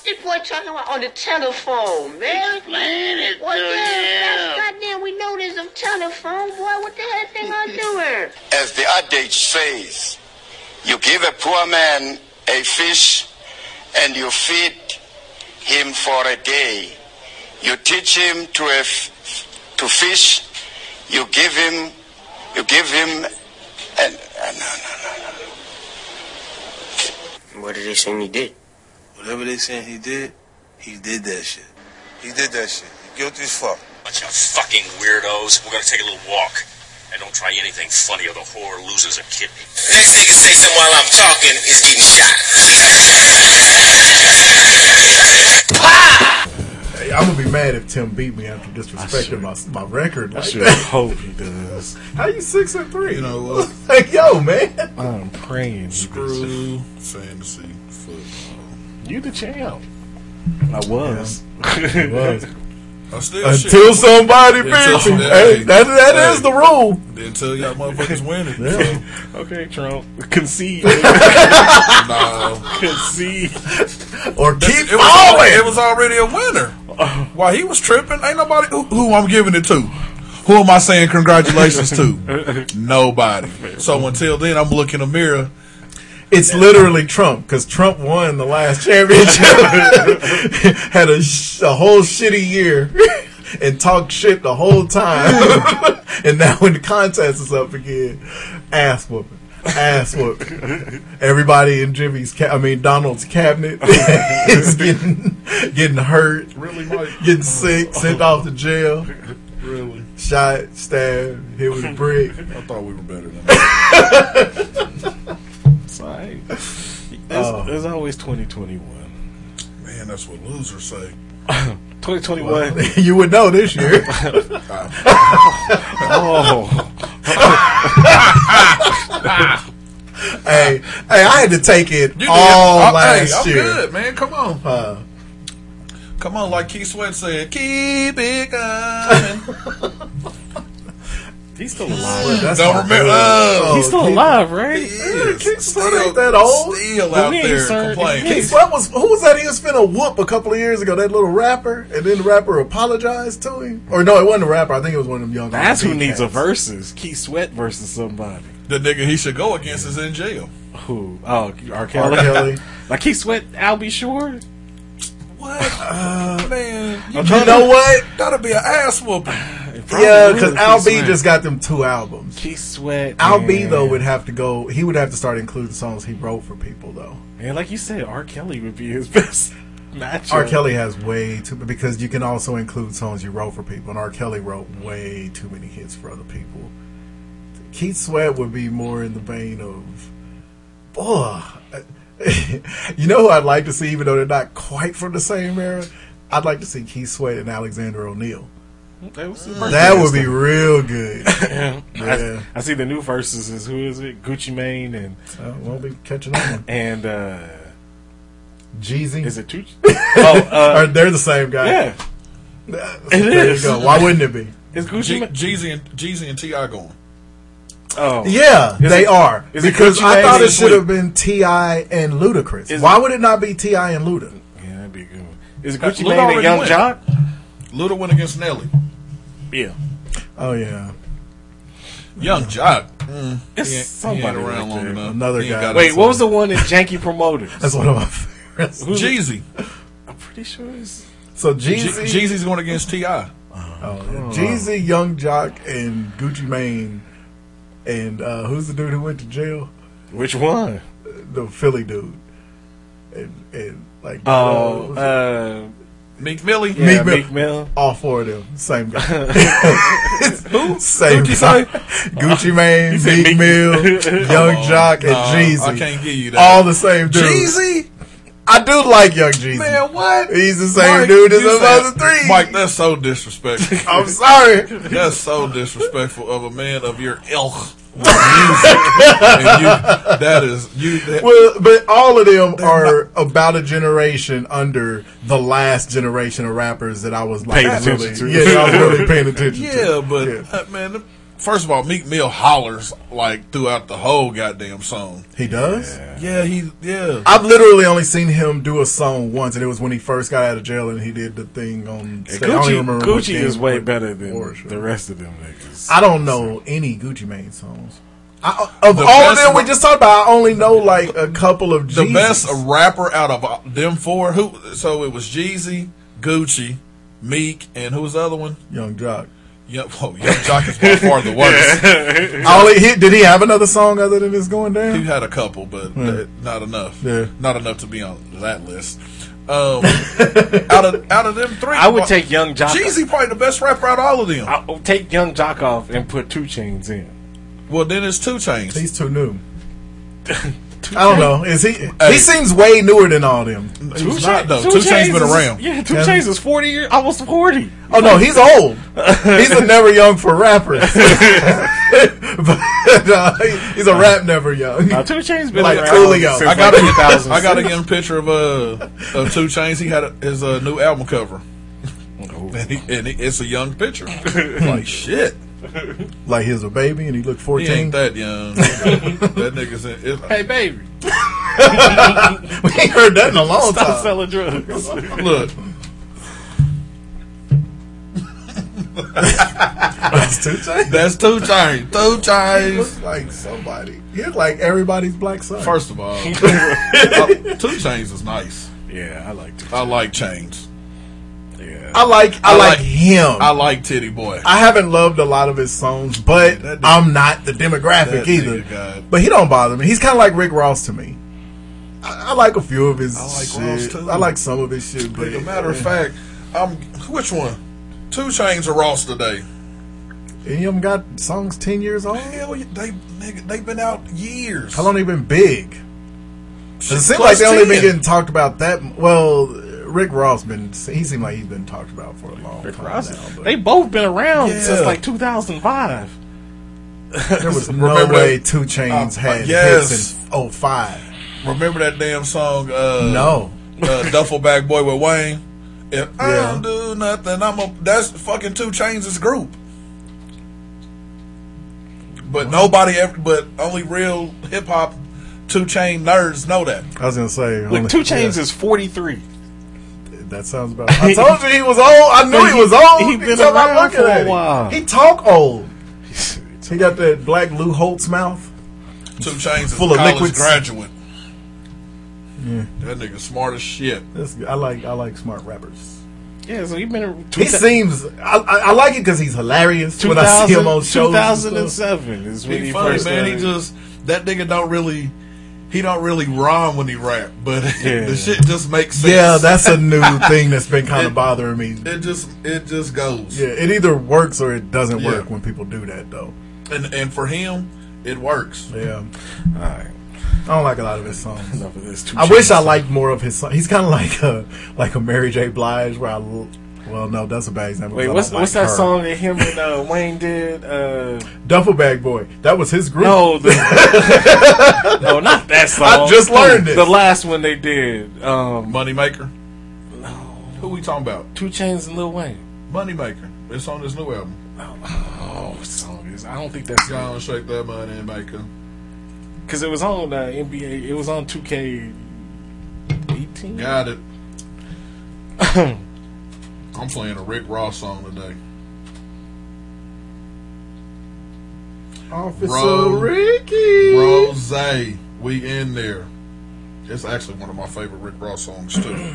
What this boy talking about on the telephone, man? Explain it What to the hell? him. Goddamn, we know there's a telephone, boy. What the hell thing I doing? As the adage says, you give a poor man a fish and you feed him for a day. You teach him to a f- to fish. You give him, you give him, and uh, no, no, no, no. What did they say he did? Whatever they saying he did, he did that shit. He did that shit. He guilty as fuck. Bunch of fucking weirdos. We're gonna take a little walk. And don't try anything funny or the whore loses a kidney. Next nigga say something while I'm talking is getting shot. Hey, I'm gonna be mad if Tim beat me after disrespecting my, my record. I Like sure that. hope he does. How you six and three? You know what? like, yo, man. I'm praying. Screw fantasy football. You the champ. I was. Was. I still Until shit. somebody Until- beats you. Hey, Hey, that, that hey. is the rule. Then tell y'all motherfuckers winning. Yeah. okay, Trump. Concede. So, no. Concede. Or keep It was, already, falling. it was already a winner. Uh. While he was tripping, ain't nobody who, who I'm giving it to. Who am I saying congratulations to? Nobody. So until then, I'm looking in the mirror. It's literally Trump because Trump won the last championship, had a, sh- a whole shitty year, and talked shit the whole time. and now when the contest is up again, ass whooping, ass whooping. Everybody in Jimmy's, ca- I mean Donald's cabinet is getting getting hurt, Really, Mike? getting sick, sent off to jail, Really? shot, stabbed, hit with a brick. I thought we were better than that. It's all right. There's, Oh. always 2021. Man, that's what losers say. 2021. you would know this year. oh. hey, hey, I had to take it You did. all Oh, last hey, I'm year. good, man. Come on. Uh, Come on, like Keith Sweat said, keep it going. He's still alive. that's Don't remember. dude. Oh, He's still Keith- alive, right? he is. Keith Sweat ain't that old. Still out there certain- complaining. he Keith Sweat was who was that? He was finna whoop a couple of years ago. That little rapper, and then the rapper apologized to him. Or no, it wasn't a rapper. I think it was one of them young. That's who R&B needs a cats. versus. Keith Sweat versus somebody. The nigga he should go against is in jail. Who? Oh, R. Kelly. R. Kelly. like Keith Sweat, I'll be sure. What? man, you, You know what? That'll be an ass whooping. Yeah, because Al B just got them two albums. Keith Sweat. Al B though would have to go. He would have to start including songs he wrote for people though. And like you said, R. Kelly would be his best matchup. R. Kelly has way too because you can also include songs you wrote for people, and R. Kelly wrote way too many hits for other people. Keith Sweat would be more in the vein of, boy, you know who I'd like to see, even though they're not quite from the same era. I'd like to see Keith Sweat and Alexander O'Neal. That, That would be real good. Yeah. Yeah. I, I see the new verses is who is it? Gucci Mane and I won't be catching on. and uh Jeezy. is it Tucci? oh, or uh, they're the same guy. yeah. there is. you go. Why wouldn't it be? Is Gucci G- Jeezy and Jeezy and T.I. going. Oh, Yeah, Is they it- are is because Gucci I thought and it should have been T.I. and Ludacris. Is Why it- would it not be T.I. and Luda? Yeah, that'd be a good. One. Is it Uh, Gucci Luda Mane and Young went. Jock? Luda went against Nelly. Yeah, Oh yeah, Yung Joc. Mm, It's he ain't, he somebody ain't around like long enough. Another guy. Wait, it. what was the one at Janky Promoters? that's one of my favorites. Who's- Jeezy? I'm pretty sure it's. So G- Jeezy, Jeezy's going against Ti. oh, yeah. Jeezy, Yung Joc, and Gucci Mane, and uh, who's the dude who went to jail? Which one? The Philly dude, and, and like Oh, uh, Meek Millie. yeah, Meek Mill. Meek Mill. all four of them, same guy. Who? Same Who'd guy. say? Gucci uh, Mane, Meek Meek- Mill, oh, Young Oh, Jock, and no, Jeezy. I can't give you that. All the same dude. Jeezy? I do like Young Jeezy. Man, what? He's the same Mike, dude as you those other three. Mike, that's so disrespectful. I'm sorry. That's so disrespectful of a man of your ilk. With music. and you, that is you. That, Well, but all of them are about a generation under the last generation of rappers that I was like, Paying really, attention to. yeah, I was really paying attention to. yeah, but Yeah. uh, man, the- first of all, Meek Mill hollers like throughout the whole goddamn song. he does. Yeah, he yeah. I've literally only seen him do a song once, and it was when he first got out of jail, and he did the thing on. stage. I don't Gucci, even remember Gucci is way better was than for. the rest of them niggas. I don't know any Gucci Mane songs. I, of The all of them we just talked about, I only know like a couple of the Jeezys. best rapper out of uh, them four. Who? So it was Jeezy, Gucci, Meek, and who was the other one? Yung Joc. Yeah, oh, Yung Joc is by far the worst. I only hit, did he have another song other than this going Down"? He had a couple, but uh, not enough. Yeah. Not enough to be on that list. Um, out of out of them three, I would take Yung Joc. Jeezy probably the best rapper out of all of them. I would take Yung Joc off and put 2 Chainz in. well, then it's 2 Chainz. He's too new. I don't know. Is he? He seems way newer than all them. He's not though. 2 Chainz been is- around. Yeah, Two Yeah. Chains is forty years, almost forty. Oh no, he's old. He's a never young for rappers. but uh, he's a rap never young. Now, 2 Chainz been Like around Coolio. since I got like a, 2006. I got a young picture of uh of 2 Chainz. He had a, his uh, new album cover, Oh. and, he, and he, it's a young picture. like shit, Like he was a baby and he looked he fourteen. ain't that young. that nigga's in, it's, Hey, baby, we ain't heard that in a long stop time. selling drugs. look. That's 2 Chainz. That's 2 Chainz. Two He Chains. looks like somebody. He look like everybody's black son. First of all, uh, 2 Chainz is nice. Yeah, I like Two. I like Chains. Yeah, I like I, I like, like- him. I like Tity Boi. I haven't loved a lot of his songs, but nigga- I'm not the demographic either. But he don't bother me. He's kind of like Rick Ross to me. I, I like a few of his I like shit. Ross, too. I like some of his shit, but As a matter of fact, um, which one? 2 Chainz or Ross today? any of them got songs ten years old. Hell, they nigga, they've been out years. How long they been big? It seems like they only been getting talked about that. Well, Rick Ross been. He seemed like he's been talked about for a long Rick time Ross. now. But They both been around Yeah. since like 2005. there was no Remember way that- 2 Chainz Uh, had yes. hits in 05. Remember that damn song? Uh, No. uh, Duffel Bag Boy with Wayne. If I don't do nothing, I'm a. That's fucking 2 Chainz' group. But nobody ever. But only real hip hop Two Chain nerds know that. I was gonna say. Look, only- 2 Chainz yeah, is 43. That sounds about. I told you he was old. I knew he, He- was old. he been talking around for a at him. while. He talk old. He got that black Lou Holtz mouth. 2 Chainz Full of college liquids. graduate. Yeah, That nigga smart as shit. that's good. I like. I like smart rappers. Yeah, so he been around. He seems. I, I, I like it because he's hilarious when I see him on shows. 2007 is when He, he, funny first man. He just that nigga don't really. He don't really rhyme when he rap, but Yeah. the shit just makes sense. Yeah, that's a new thing that's been kind of bothering me. it. Just it just goes. Yeah, it either works or it doesn't Yeah. work when people do that, though. And and for him, it works. Yeah, All right, I don't like a lot of his songs. enough of this. Two I wish I liked more of his songs. He's kind of like a like a Mary J. Blige, where I l- well, no, that's a bad example. Wait, 'cause I what's don't what's that her. song that him and uh, Wayne did? Uh, Duffel Bag Boy. That was his group. no, the, no, not that song. I just learned it. The last one they did. Um, Moneymaker. Who we talking about? 2 Chainz and Lil Wayne. Moneymaker. It's on this new album. Oh, what song is is. I don't think that's Go on, shake that money and make her. because it was on uh, NBA. It was on 2K. 18. Got it. I'm playing a Rick Ross song today. Officer Ro- Ricky. Rose, we in there. It's actually one of my favorite Rick Ross songs too.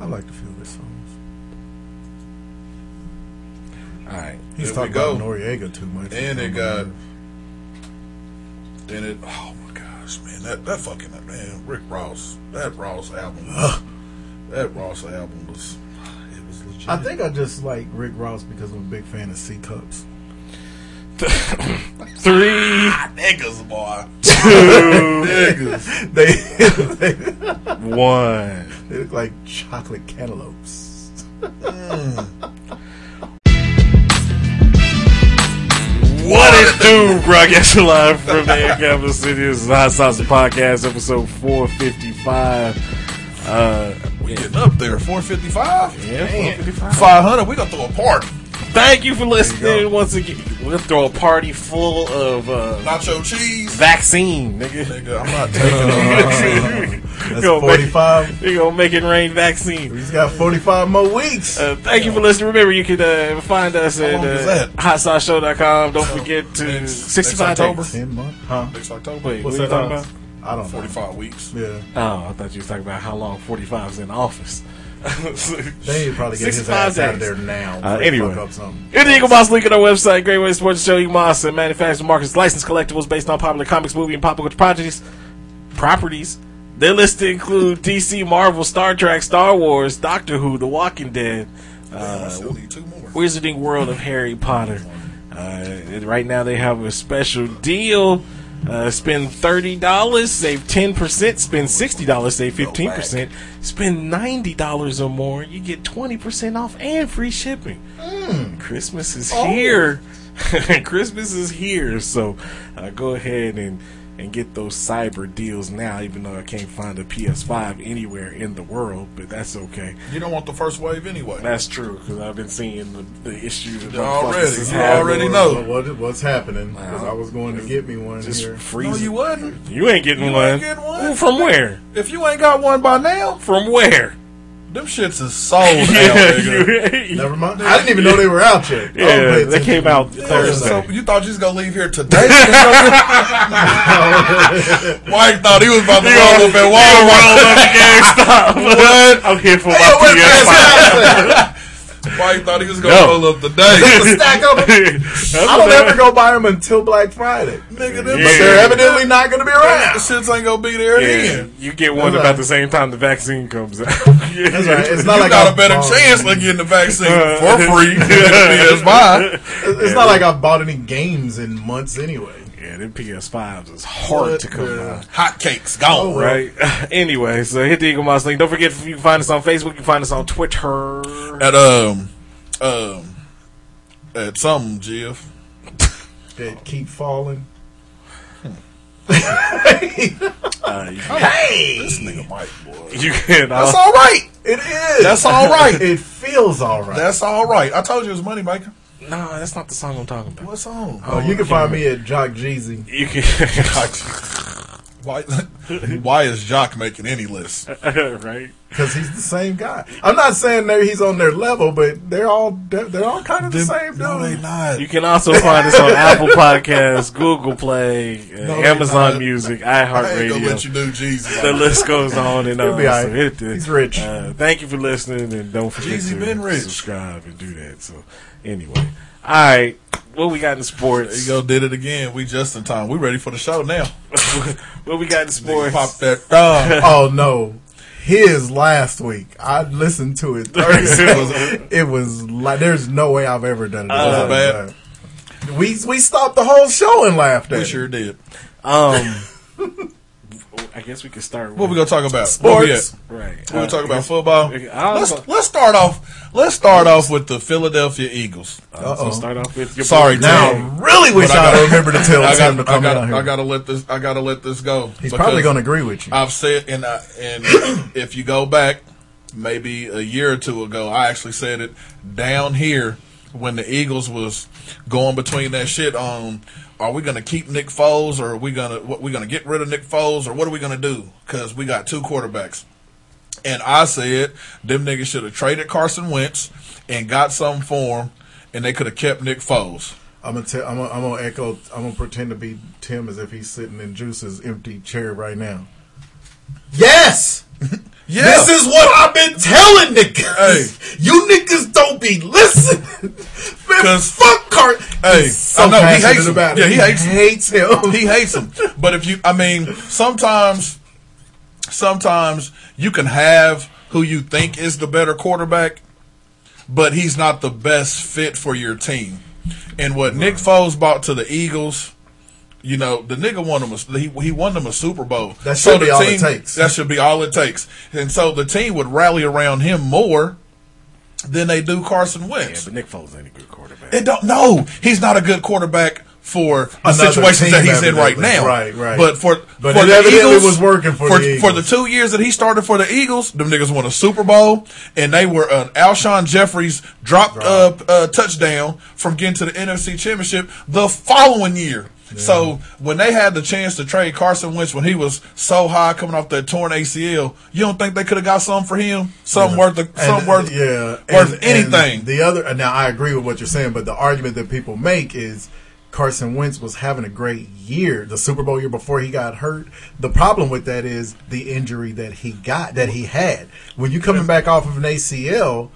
I like to feel this songs. All right. He's There talking about. Noriega too much. And it got, then it. Oh my gosh, man, that that fucking man, Rick Ross, that Ross album, that Ross album was, it was legit. I think I just like Rick Ross because I'm a big fan of C cups. Three, niggas, boy, two, niggas. They, they, one. they look like chocolate cantaloupes. What it do, broadcasting live from the Air Capital City. This is Hot Sauce Podcast, episode 455. Uh, We getting up there, 455. yeah, 455. 500. we're gonna throw a party. Thank you for listening once again. We'll throw a party full of uh, Nacho cheese. vaccine, nigga. Nigga, I'm not taking it. That's Yo, make- 45. We gonna make it rain vaccine. He's got 45 more weeks. Uh, thank you for listening. Remember, you can uh, find us at long uh, hotsauceshow.com. Don't forget to 65 next October? 10 months? Huh? Next October. Wait, What's what are you that talking about? I don't know. 45 weeks. Yeah. Oh, I thought you were talking about how long 45 is in office. They need probably get his 65 ass out of there now. Uh, before he anyway. fuck up something. Hit the Eaglemoss link on our website. Great way to support the show. Eaglemoss and manufactures markets licensed collectibles based on popular comics, movie, and pop culture properties. Properties. Their list include DC, Marvel, Star Trek, Star Wars, Doctor Who, The Walking Dead, I still need two more. Wizarding World of Harry Potter. Uh, and right now they have a special deal. Uh, spend thirty dollars, save ten percent. Spend sixty dollars, save fifteen percent. Spend ninety dollars or more, you get twenty percent off and free shipping. Christmas is here. Christmas is here, so uh, go ahead and and get those cyber deals now. Even though I can't find a PS5 anywhere in the world, but that's okay. You don't want the first wave anyway. That's true because I've been seeing the, the issues. that Already, is you already know. What, what's happening? Because I was going to get me one Just here. freeze. No, you wouldn't. You ain't getting You one. ain't getting one? Ooh, From where? If you ain't got one by now, From where? Them shits is sold out, nigga. Never mind. I didn't even know they were out yet. I don't yeah, they came out Yeah, Thursday. so you thought you was gonna leave here today? Mike thought he was about to roll up at Walmart. what? I'm here for my PS5. Mike thought he was gonna No. roll up today. Stack up. I don't ever go buy them until Black Friday. Nigga, them Yeah. But they're evidently not going to be right. the around. shits ain't gonna be there Yeah, then. you get one That's about right. the same time the vaccine comes out. That's right. It's not You like got I a better chance of getting the vaccine Uh, for free than the PS5. It's not like I've bought any games in months anyway. Yeah, them PS5s is hard to come by. Hot cakes gone. Oh. Right. anyway, so hit the Eaglemoss link. Don't forget if you can find us on Facebook. You can find us on Twitter. At um um at some GF. that keep falling. Uh, you, Hey, This nigga Mike, boy. you can. That's Uh, all right. it is. That's all right. It feels all right. That's all right. I told you it was money maker. No, that's not the song I'm talking about. What song? oh, you can find me at Jock Jeezy. You can. Why? Why is Joc making any list? right. Because he's the same guy. I'm not saying that he's on their level, but they're all they're, they're all kind of the same No, they dude. not. You can also find us on Apple Podcasts, Google Play, uh, No, Amazon not. Music, I ain't let iHeartRadio. you do Jeezy. The list goes on and He'll on. be So right. hit He's rich. Uh, thank you for listening, and don't forget Jeezy to been rich. subscribe and do that. So, anyway, all right, what we got in There sports? you go, did it again. We just in time. We ready for the show now. what we got in sports? Pop that thumb. oh no, his last week. I listened to it Thursday. it was like there's no way I've ever done it. Was it as bad? bad? We we stopped the whole show and laughed at We it. sure did. Um, I guess we could start. What we gonna talk about? Where we? Sports. Right. We gonna Uh, talk about football. I don't know. Let's let's start off. Let's start off with the Philadelphia Eagles. So start off with your Sorry, Now, I really wish I I'd gotta- remember to tell I Tim to got, I come got, out here. I gotta let this. I gotta let this go. He's probably going to agree with you. I've said, and I, and if you go back, maybe a year or two ago, I actually said it. Down here, when the Eagles was going between that shit on are we going to keep Nick Foles or are we going to what we going to get rid of Nick Foles or what are we going to do cuz we got two quarterbacks. And I said them niggas should have traded Carson Wentz and got something for him and they could have kept Nick Foles. I'm gonna tell. I'm gonna, I'm gonna echo. I'm gonna pretend to be Tim as if he's sitting in Juice's empty chair right now. Yes. Yeah. This is what I've been telling niggas. You niggas don't be listening. Man, fuck Cart. Hey, so I know he hates him. about it. Yeah, he hates hates him. he hates him. But if you, I mean, sometimes, sometimes you can have who you think is the better quarterback, but he's not the best fit for your team. And what Nick Foles brought to the Eagles, you know, the nigga won them. A, he, he won them a Super Bowl. That should the be all it takes. That should be all it takes. And so the team would rally around him more than they do Carson Yeah, Wentz. but Nick Foles ain't a good quarterback. It don't no, he's not a good quarterback for the Another situations that he's in right now. Right, right. But for But for it the evidently Eagles, was working for the for the two years that he started for the Eagles. Them niggas won a Super Bowl, and they were an Alshon Jeffery dropped uh, uh, touchdown from getting to the NFC Championship the following year. So when they had the chance to trade Carson Wentz when he was so high coming off that torn ACL, you don't think they could have got something for him? Something worth the, something And, worth yeah, worth and- anything. and the other now I agree with what you're saying, but the argument that people make is Carson Wentz was having a great year, the Super Bowl year before he got hurt. The problem with that is the injury that he got, that he had. When you're coming back off of an ACL,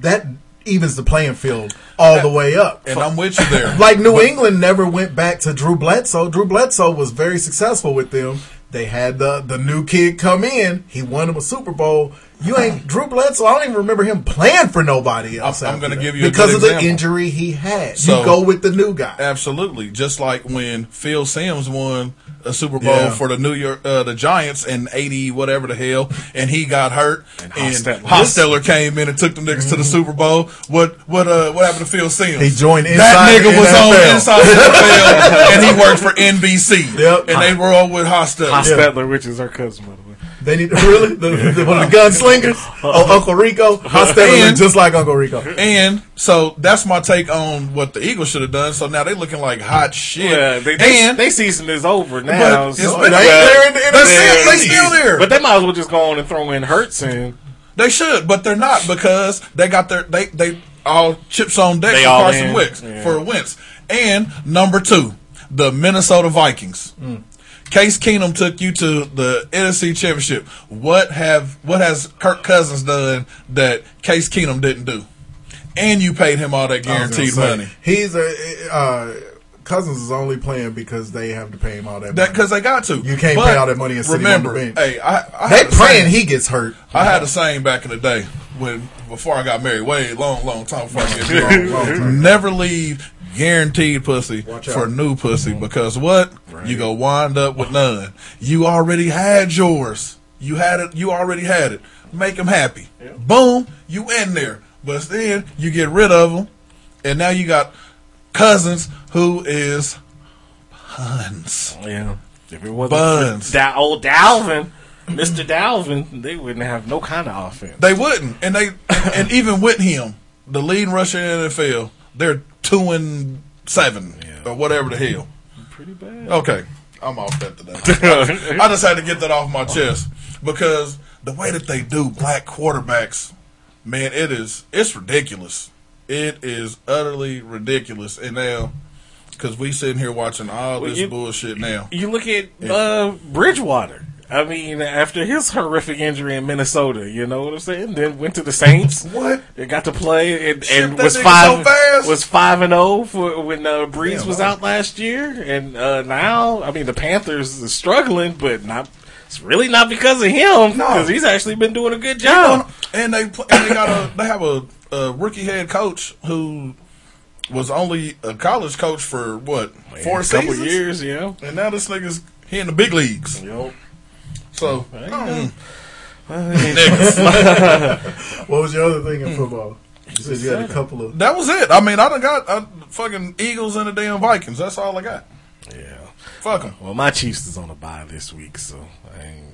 that evens the playing field all the way up. and I'm with you there. Like New England never went back to Drew Bledsoe. Drew Bledsoe was very successful with them. They had the the new kid come in. He won them a Super Bowl. You ain't Drew Bledsoe. I don't even remember him playing for nobody else. I'm after gonna give you a because good of the injury he had. So- you go with the new guy. Absolutely, just like when Phil Simms won a Super Bowl Yeah. for the New York uh, the Giants in eighty whatever the hell, and he got hurt, and, Hostetler. Hostetler came in and took them niggas to the Super Bowl. What what uh what happened to Phil Simms? Mm-hmm. He joined that nigga the was NFL. on inside NFL, and he worked for NBC. Yep. and they were all with Hostetler. Hostetler, which is our cousin, by the way. They need to really the, the, one of the gunslingers. Oh, Uncle Rico. Hostetler And- just like Uncle Rico. And so that's my take on what the Eagles should have done. So now they're looking like hot shit. Yeah, they, they, and they season is over now. But so- it's- They ain't well, there in the they're still, NFC. still there. But they might as well just go on and throw in Hurts and They should, but they're not because they got their they they all chips on deck They for Carson in. Wentz Yeah. for Wentz. And number two, the Minnesota Vikings. Mm. Case Keenum took you to the NFC Championship. What have what has Kirk Cousins done that Case Keenum didn't do? And you paid him all that I was gonna guaranteed say, money. He's a uh, Cousins is only playing because they have to pay him all that. That money. because they got to. You can't But pay all that money and remember, the hey, I, I they the praying same- he gets hurt. I had the same back in the day when before I got married. Way long, long time before I get married. Long, long time. Never leave guaranteed pussy for new pussy mm-hmm. because what you go wind up with none. You already had yours. You had it. You already had it. Make them happy. Boom, you in there. But then you get rid of them, and now you got cousins who is puns. yeah. If it wasn't Buns. da- old Dalvin, Mister Dalvin, they wouldn't have no kind of offense. They wouldn't, and they and, even with him, the lead rusher in the NFL, they're two and seven or whatever the hell. Pretty bad. Okay, I'm off that today. I just had to get that off my chest because the way that they do black quarterbacks, man, it is it's ridiculous. It is utterly ridiculous. And now, because we sitting here watching all Well, this you- bullshit now. You look at uh, Bridgewater. I mean, after his horrific injury in Minnesota, you know what I'm saying? Then went to the Saints. What? They got to play and, and was five so was five and zero for when uh, Brees was man. out last year, and uh, now I mean the Panthers are struggling, but not. It's really not because of him because he's actually been doing a good job. And they and they got a they have a, a rookie head coach who was only a college coach for what four a couple seasons, years, yeah. and now this nigga's he in the big leagues. Yep. So There you go. niggas. What was your other thing in football? You said you had a couple of. that was it. I mean, I done got uh, fucking Eagles and the damn Vikings. That's all I got. Yeah. Fuck them. Well, my Chiefs is on a bye this week, so I ain't.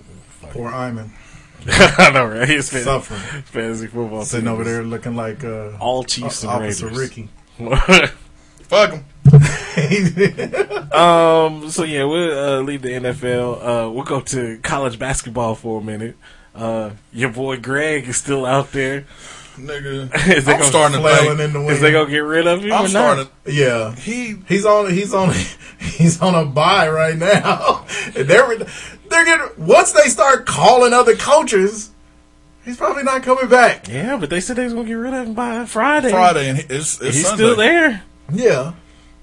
fuck Poor Iman. I know, right? He's fan- Suffering. fantasy football. Sitting team over there looking like uh, all Chiefs and Officer Raiders. Ricky. Fuck him. um. So yeah, we'll uh, leave the NFL. Uh, we'll go to college basketball for a minute. Uh, your boy Greg is still out there. Nigga, Is they I'm gonna- starting to think. in the wind. Is they gonna get rid of him? I'm or starting not? Yeah, He he's on. He's on. He's on a buy right now. They're they're getting once they start calling other coaches, he's probably not coming back. Yeah, but they said they was gonna get rid of him by Friday. Friday and it's, it's He's Sunday. still there. Yeah,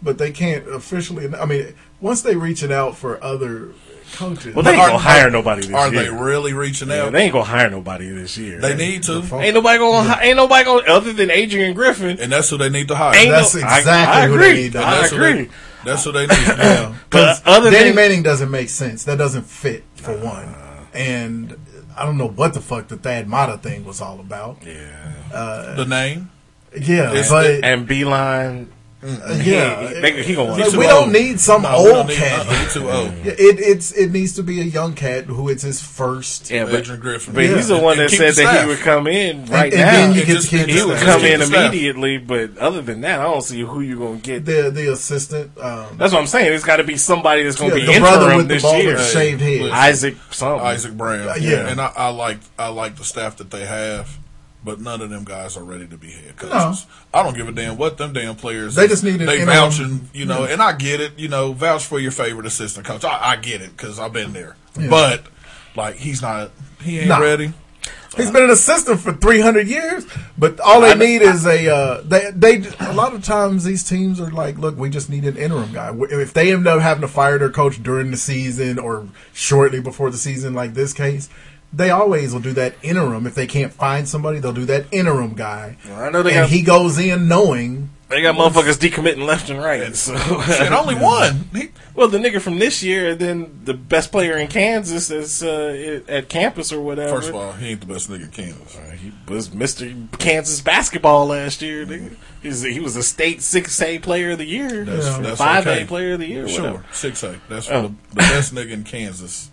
but they can't officially. I mean, once they reaching out for other coaches, Well, they ain't Are- gonna hire nobody this Are year. they really reaching Yeah, out? they ain't gonna hire nobody this year. They need to, Ain't nobody gonna. hi- Ain't nobody gonna other than Adrian Griffin. and that's who they need to hire. Ain't That's no, exactly I, I who agree. they need to I agree. That's who they need. Yeah, because other Danny than- Manning doesn't make sense. That doesn't fit for one, and I don't know what the fuck the Thad Matta thing was all about. Yeah. Uh, the name. Yeah, It's but And Beeline. Yeah, he, they- he Like, we old. don't need some No, old need- cat. uh, he too old. It it's it needs to be a young cat who it's his first. Yeah, but, Adrian Griffin. but he's the one that said that he would come in right and now. then you And get just to keep keep he the would come in immediately, but other than that, I don't see who you're gonna get. the the assistant. Um, That's what I'm saying. It's got to be somebody that's gonna yeah, be the brother interim with the this bald year. shaved head. Isaac something. Isaac Brown. Yeah. and I, I like I like the staff that they have, but none of them guys are ready to be head coaches. I don't give a damn what them damn players. They just need an they interim- vouching, you know, Yeah. and I get it. You know, vouch for your favorite assistant coach. I, I get it because I've been there, but like he's not. He ain't Nah. ready. He's been an assistant for 300 years, but all they need is a. Uh, they they a lot of times these teams are like, look, we just need an interim guy. If they end up having to fire their coach during the season or shortly before the season, like this case, they always will do that interim. If they can't find somebody, they'll do that interim guy. I know they and got- he goes in knowing. They got motherfuckers decommitting left and right. So Shit, only one. He, Well, the nigga from this year, and then the best player in Kansas is uh, at campus or whatever. first of all, he ain't the best nigga in Kansas. Uh, he was Mr. Kansas basketball last year. Nigga. He's, he was a state six A player of the year, That's, Yeah. that's five A okay. player of the year. Sure, Whatever. six A. That's Oh. the, the best nigga in Kansas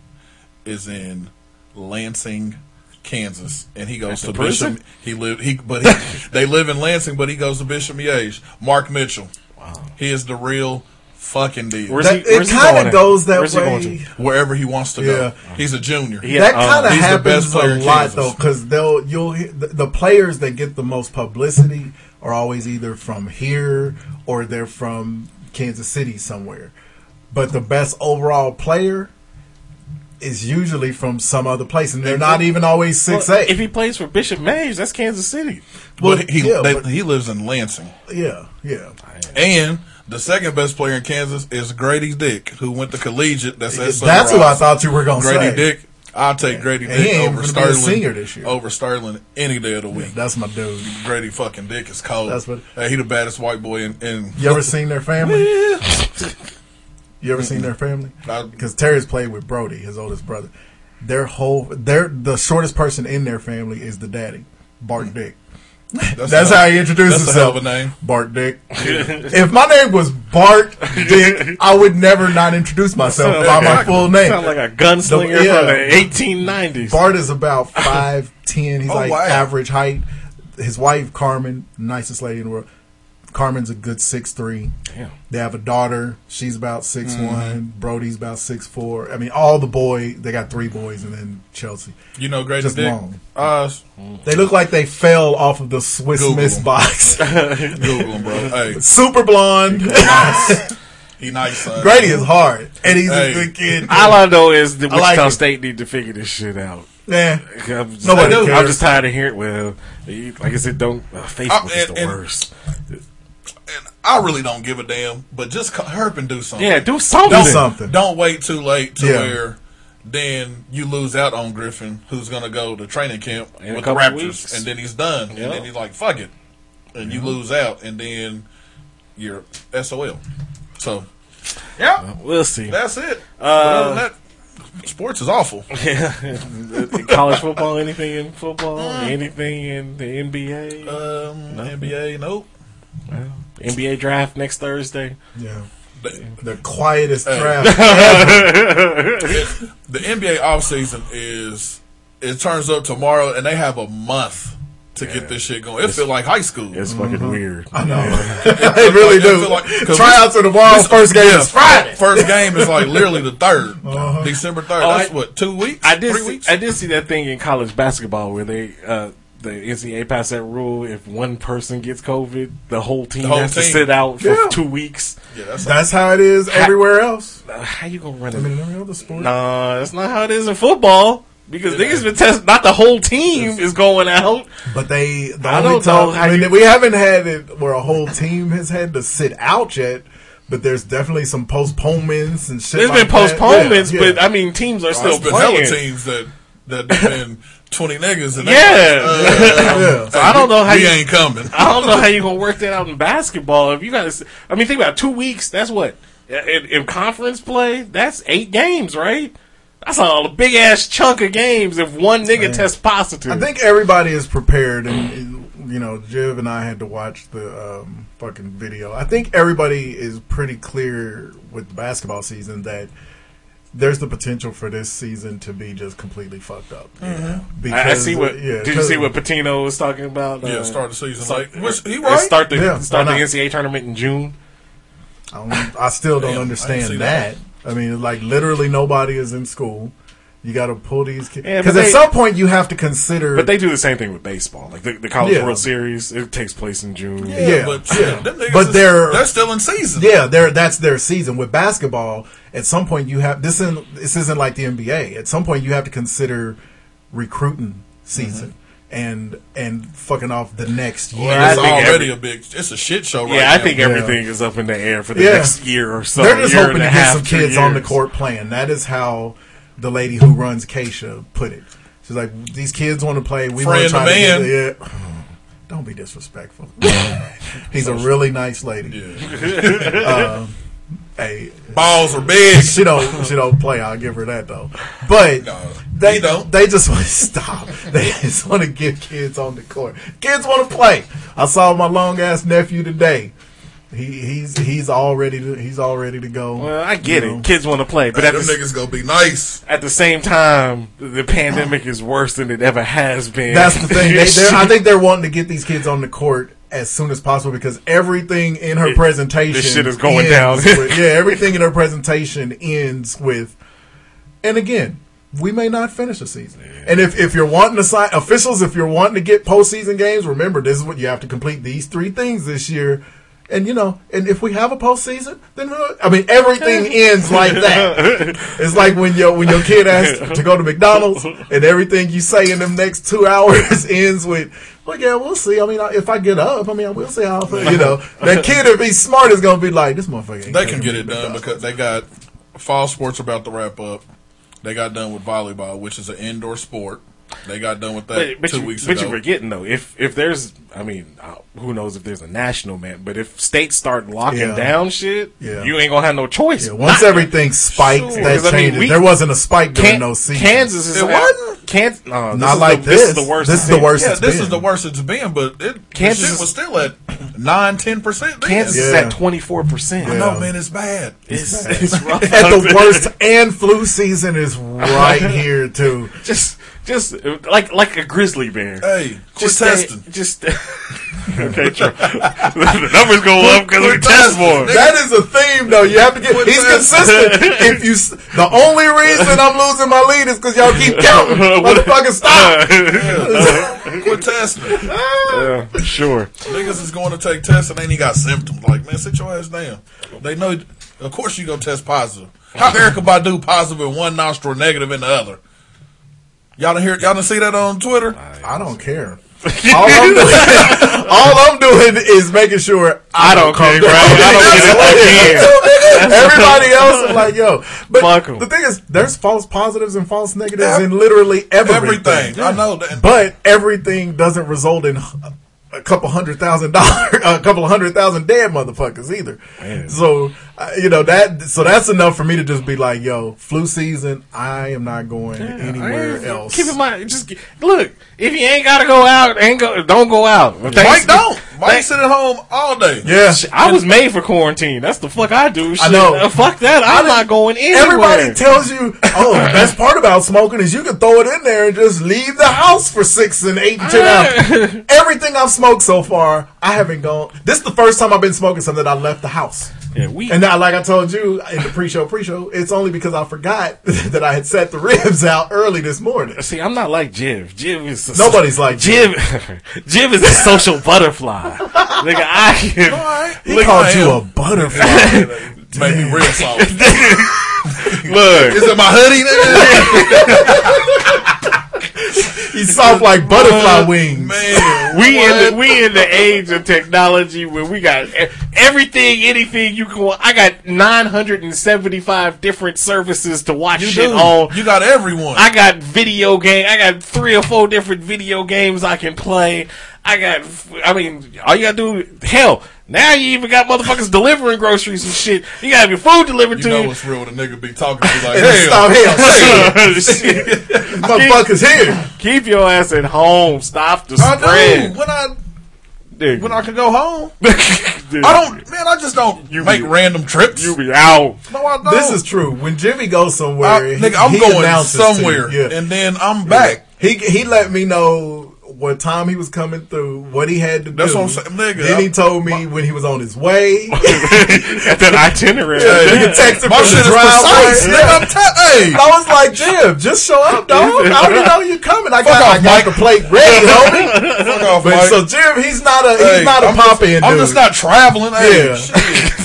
is in Lansing, Kansas, and he goes to prison? Bishop. He live he, but he, they live in Lansing, but he goes to Bishop Miege. Mark Mitchell. Wow, he is the real fucking deal. Where's That, he- where's it kind of goes that Where's he going way. to? Wherever he wants to Yeah. go, he's a junior. He- that um, kind of he's the happens best player a lot though, because they'll you'll hear- the, the players that get the most publicity are always either from here or they're from Kansas City somewhere. But the best overall player is usually from some other place, and they're not even always six Well, eight. if he plays for Bishop Mays, that's Kansas City. Well, but he yeah, they- but- he lives in Lansing, yeah, yeah. and the second best player in Kansas is Grady Dick, who went to collegiate. That's at That's who I thought you were going to say. Grady. Dick. I'll take Grady And he Dick over even a Sterling. senior this year. Over Sterling any day of the week. That's my dude. Grady fucking Dick is cold. That's what- Hey, he the baddest white boy in. in You ever seen their family? You ever seen their family? Because Terry's played with Brody, his oldest brother. Their whole, their the shortest person in their family is the daddy, Bart mm. Dick. That's, a- how he introduced That's a himself. a name. Bart Dick. if my name was Bart Dick, I would never not introduce myself by my full name. Sound like a gunslinger The- yeah. from the 1890s. Bart is about five ten. He's Oh, like wow. average height. His wife Carmen, nicest lady in the world. Carmen's a good six three. Damn. They have a daughter. She's about six Mm-hmm. one. Brody's about six four. I mean, all the boy. They got three boys, and then Chelsea. You know Grady Just Dick? long. Uh, They look like they fell off of the Swiss Google Miss them. box. Google him, bro. Hey, Super blonde. he nice, son. Grady is hard, and he's Hey. a good kid. All I know is that I like Wichita it. State need to figure this shit out. Yeah. I'm just, Nobody I'm just tired of hearing. Well, you- like I said, don't. Uh, Facebook Uh, is the and- worst. And I really don't give a damn, but just co- herp and do something. Yeah, do something. Do something. Don't wait too late to Yeah. where then you lose out on Griffin, who's going to go to training camp In with the Raptors, and then he's done, Yeah. and then he's like, "Fuck it," and you lose out, and then you're SOL. So, yeah, We'll see. that's it. Uh, Other than that, sports is awful. Yeah, college football, anything in football, anything in the NBA. Um, NBA, nope. Well, NBA draft next Thursday. Yeah. The, The quietest Hey. draft. the NBA offseason is it turns up tomorrow, and they have a month to get this shit going. It feel like high school. It's fucking weird. I know. It they really like- it do. like- 'cause Tryouts are tomorrow. this- First game yeah, is Friday. First game is like literally the 3rd Uh-huh. December third. Oh, That's I- what two weeks. I did. three See, weeks. I did see that thing in college basketball where they uh, the NCAA passed that rule: if one person gets COVID, the whole team The whole has to sit out for Yeah. two weeks. yeah, that's, That's how it is everywhere else. Uh, how you gonna run I it? mean, every other sport. Nah, that's not how it is in football. Because niggas been test. Not the whole team is going out. But they, the I only don't know how I mean, you- we haven't had it where a whole team has had to sit out yet. But there's definitely some postponements and shit. There's like been that. postponements, Yeah, but. I mean, teams are still there's been hella playing. teams that that been twenty niggas. And Yeah. Yeah. So I don't know how we you- ain't coming. I don't know how you gonna work that out in basketball. If you got to, I mean, think about it, two weeks. That's what in, in conference play. That's eight games, right? That's all a big ass chunk of games. If one nigga tests positive, I think everybody is prepared, and, and, you know, Jiv and I had to watch the um, fucking video. I think everybody is pretty clear with the basketball season that there's the potential for this season to be just completely fucked up. Mm-hmm. I, I see what. yeah, did you see what Pitino was talking about? Yeah, Uh, start the season start- like. Which, he right? Start the Yeah, start the? NCAA tournament in June. I, don't, I still don't Damn, I understand that. that. I mean, like literally nobody is in school. You got to pull these kids Yeah, because at some point you have to consider. But they do the same thing with baseball. Like the, the College Yeah. World Series, it takes place in June. yeah, yeah, but yeah. yeah, them niggas But is- they're- they're still in season. Yeah, they're, that's their season. With basketball, at some point you have this. Isn't, this isn't like the NBA. At some point you have to consider recruiting season and and fucking off the next year. Well, I It's think already every- a big. It's a shit show right Yeah, now. I think Yeah. everything is up in the air for the Yeah. next year or so. They're just hoping to a get half, some two kids on the court playing. That is how the lady who runs KSHSAA put it. She's like, "These kids want to play. We want to try to get yeah." Don't be disrespectful. He's a really nice lady. Um, hey, Balls are big. she don't she don't play. I'll give her that though. But No, they don't. They just want to stop. They just want to get kids on the court. Kids want to play. I saw my long ass nephew today. He he's he's all ready to he's all ready to go. Well, I get You know. it. Kids want to play, but Hey, at them the, niggas gonna be nice. at the same time, the pandemic is worse than it ever has been. That's the thing. They, I think they're wanting to get these kids on the court as soon as possible because everything in her It- presentation, this shit is going down. with- yeah, everything in her presentation ends with, and again, we may not finish the season. And if, if you're wanting to sign officials, if you're wanting to get postseason games, remember this is what you have to complete these three things this year. And you know, and if we have a postseason, then I mean everything ends like that. It's like when your when your kid asks to go to McDonald's, and everything you say in them next two hours ends with, "Well, yeah, we'll see." I mean, if I get up, I mean, we'll see how. I feel. You know, that kid, if he's smart, is gonna be like, "This motherfucker." ain't They can get it done McDonald's." because they got fall sports about to wrap up. They got done with volleyball, which is an indoor sport. They got done with that But, but, two you, weeks but ago. But you're forgetting though. If if there's, I mean, uh, who knows if there's a national man? But if states start locking Yeah. down shit, Yeah. you ain't gonna have no choice. Yeah, once Not- everything spikes, Sure, that 'cause I mean, changes. we- there wasn't a spike during Can- those seasons. Kansas is It wasn't? Kansas, no, Not is like the, this. is the worst. This is the worst. yeah, it's this been. is the worst it's been, but it Kansas Kansas is- shit was still at nine, ten percent. Kansas is at twenty four percent. I know, man, it's bad. It's, it's rough. At the worst, and flu season is right here too. just just like like a grizzly bear. Hey, just testing. just okay, true. the numbers go up because we test more. That is a theme, though. You have to get. He's consistent. If you, the only reason I'm losing my lead is because y'all keep counting. Motherfucker, stop. Uh-huh. quit testing. Yeah, sure. Niggas is going to take tests and ain't even got symptoms. Like, man, sit your ass down. They know, of course, you gonna test positive. How Erykah Badu positive in one nostril, negative in the other? Y'all didn't hear? Y'all didn't see that on Twitter? I don't care. All I'm doing, all I'm doing is making sure I don't come care, down. bro. I don't That's get it what Everybody else is like, yo. But Fuck 'em. the thing is, there's false positives and false negatives in literally everything. Everything. I know that. But everything doesn't result in a couple hundred thousand dollars, a couple hundred thousand dead motherfuckers either. So, uh, you know that. So that's enough for me to just be like, "Yo, flu season. I am not going anywhere Hey, else." Keep in mind, just look. If you ain't gotta go out, ain't go. Don't go out. Mike don't. You sit at home all day? Yeah, I was made for quarantine. That's the fuck I do. Shit. I know. Uh, fuck that. I'm not going anywhere. Everybody tells you, oh, the best part about smoking is you can throw it in there and just leave the house for six and eight and ten hours. Everything I've smoked so far, I haven't gone. This is the first time I've been smoking something that I left the house. Yeah, we And now, like I told you in the pre-show, pre-show, it's only because I forgot that I had set the ribs out early this morning. See, I'm not like Jiv. Jiv is a, Nobody's like Jiv. Jiv is a social butterfly. Nigga, I can. He Look, called I you am. a butterfly. Made me real soft. Look, Is it my hoodie? He's soft like butterfly wings. Man, we in the we in the age of technology where we got everything, anything you can. I got 975 different services to watch you shit do. on. You got everyone. I got video game. I got three or four different video games I can play. I got. I mean, all you gotta do. Hell, now you even got motherfuckers delivering groceries and shit. You gotta have your food delivered you to know you. what's real when a nigga be talking to you like, And stop hell. hell. Shit. Motherfuckers here. Keep your ass at home. Stop the I spread. do. When I Dude, when I can go home. dude, I don't man, I just don't You make be- random trips. You be out. no, I don't. This is true. When Jimmy goes somewhere, I, nigga, I'm he going announces to you. somewhere Yeah. and then I'm back. He he let me know what time he was coming through, what he had to That's do. what I'm saying, nigga. Then he told me when he was on his way. At that itinerary. Nigga texted My shit is precise. Nigga, I'm t- hey. I was like, Jim, just show up, dog. I already know you're coming. I got, Fuck off, I got Mike. the plate ready, homie. Fuck off, But Mike. so Jim, he's not a he's Hey, not a pop in dude. I'm just not traveling. Hey, Yeah. Just-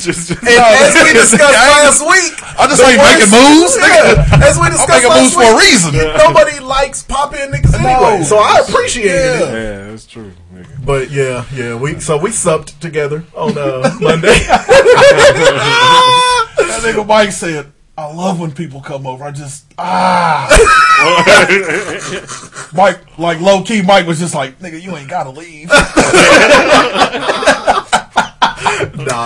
just- And as we discussed last week, I just ain't making moves, Yeah, nigga. as we I'm discussed last moves for a week, reason. Nobody likes pop in niggas anyway, so I appreciated Yeah. it. yeah, that's true. nigga. But yeah, yeah, we so we supped together on uh, Monday. That nigga Mike said, I love when people come over. I just ah. Mike, like low key, Mike was just like, nigga, you ain't gotta leave. nah,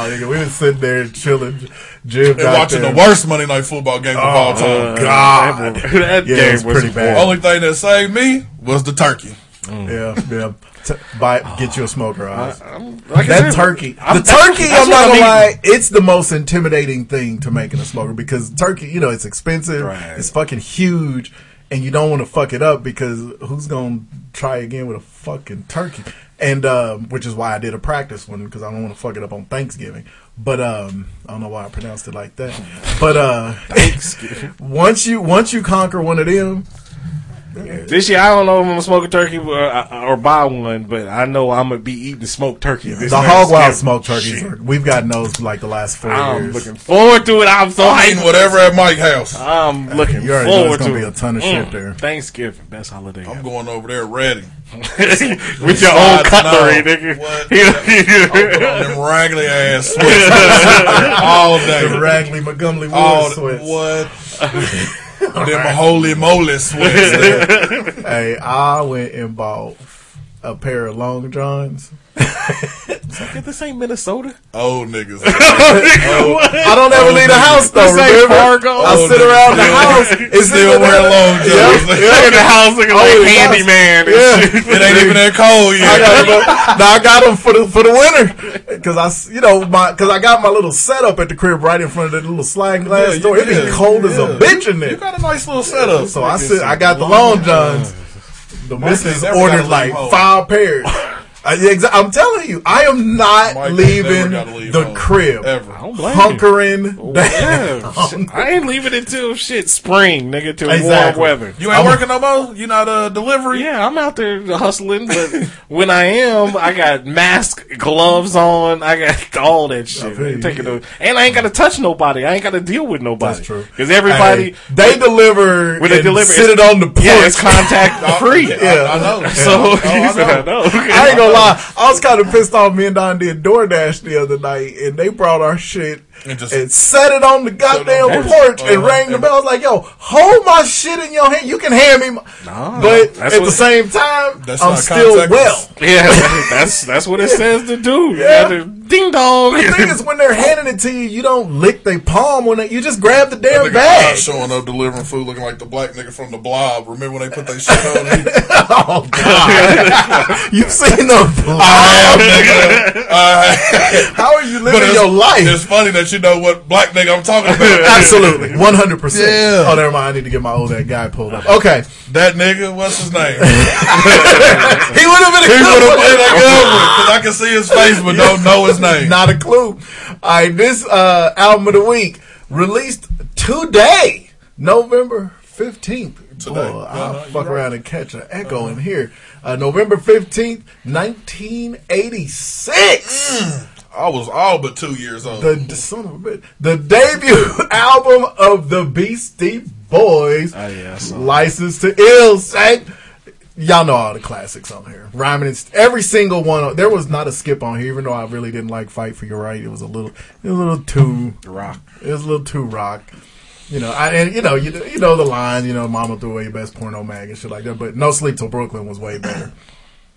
nigga, we was sitting there chilling, Jim and watching there. the worst Monday night football game of all time. God, that Yeah, game it's was pretty bad. Only thing that saved me was the turkey. Yeah, yeah. T- buy, get you a smoker, Oz. Like I that said, turkey, I'm- the turkey. I'm not gonna I'm lie, it's the most intimidating thing to make in a smoker because turkey, you know, it's expensive, Right. it's fucking huge, and you don't want to fuck it up because who's gonna try again with a fucking turkey? And um, which is why I did a practice one because I don't want to fuck it up on Thanksgiving. But um, I don't know why I pronounced it like that. But uh, once you once you conquer one of them, This year, I don't know if I'm gonna smoke a turkey or, or buy one, but I know I'm gonna be eating smoked turkey. This the hog wild smoked turkeys, Shit. are, we've gotten those for like the last four I'm years. looking forward to it. I'm so I mean, hyped. whatever at Mike's house. I'm looking You already know forward it's gonna to be a ton of Mm, shit there. Thanksgiving, best holiday. I'm ever. going over there ready. with your own Slides cutlery, and all. nigga. What? I'll put on them raggedy ass sweats all the day. Ragley Montgomery Wood All sweats. what? Them holy moly sweats. Hey, I went and bought a pair of long johns. Get this ain't Minnesota. Old niggas. I don't ever leave the house though. This ain't Remember? Fargo. I Oh, sit nigga, around the house. It's Still wearing long johns. Look in the house looking Oh, like the house. handyman. and Yeah. It ain't even that cold I yet. got. Now I got them for the for the winter because I, s- you know, my because I got my little setup at the crib right in front of the little sliding glass Yeah, door. It be did. cold as a bitch in there. You got a nice little setup. So I sit. I got the long johns. The missus ordered like five pairs. Uh, I, exa- I'm telling you, I am not Mike leaving leave the home, crib. ever. I don't blame you. Hunkering. Oh, yeah, I ain't leaving until shit spring, nigga, till Exactly. warm weather. You ain't working no more? You not a delivery? Yeah, I'm out there hustling, but when I am, I got mask, gloves on, I got all that shit. I ain't you. taking no, and I ain't got to touch nobody. I ain't got to deal with nobody. That's true. Because everybody, Hey, they deliver. when they and deliver, sit it it's- on the porch. yeah, it's contact free. Yeah. I, I know. So Oh, I said I know. know. I ain't gonna lie. I was kind of pissed off. Me and Don did DoorDash the other night, and they brought our shit And just- and set it on the goddamn That's- porch and uh-huh. rang the bell. I was like, yo, hold my shit in your hand. You can hand me, my, No, but at what- the same time, That's I'm still well. Yeah, that's that's what it says to do. Yeah. gotta ding dong. The thing is, when they're handing it to you, you don't lick their palm when they, you just grab the damn nigga bag. Oz showing up delivering food looking like the black nigga from the blob. Remember when they put that shit on? He- oh God! You've seen the I am, nigga. I- How are you living it's, your life? it's funny that you know what black nigga I'm talking about. Absolutely, one hundred percent. Yeah. Oh, never mind. I need to get my old that guy pulled up. Okay, That nigga, what's his name? he would have been. A he A would have good played one. good one because I can see his face but don't know his name. Not a clue. All right, this uh, album of the week released today, November fifteenth. Today. Boy, I'll Uh-huh, fuck you're around and catch an echo in here. Uh, November fifteenth, nineteen eighty six. I was all but two years old. The, the son of a bitch. The debut album of the Beastie Boys. Oh, yeah, I saw that. License to Ill, Saint. Y'all know all the classics on here. Rhyming and st- every single one. There was not a skip on here, even though I really didn't like Fight for Your Right. It was a little, it was a little too rock. It was a little too rock. You know, I, and you know, you, you know the line. You know, Mama threw away your best porno mag and shit like that. But No Sleep Till Brooklyn was way better.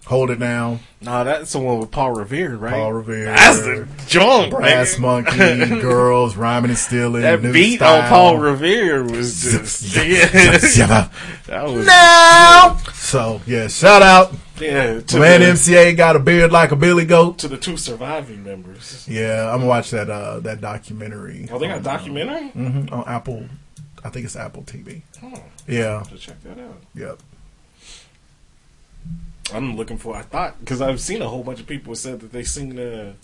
Hold it down. No, that's the one with Paul Revere, right? Paul Revere. That's the junk, Brass nigga. Monkey, girls, rhyming and stealing. That new beat style. on Paul Revere was just yeah. Yeah. that was now. So yeah, shout out. yeah. To Man, the, MCA got a beard like a billy goat. to the two surviving members. Yeah, I'm gonna watch that uh that documentary. Oh, they got a documentary. hmm on Apple. I think it's Apple TV. Oh, Yeah. to check that out. Yep. I'm looking for. I thought because I've seen a whole bunch of people said that they seen the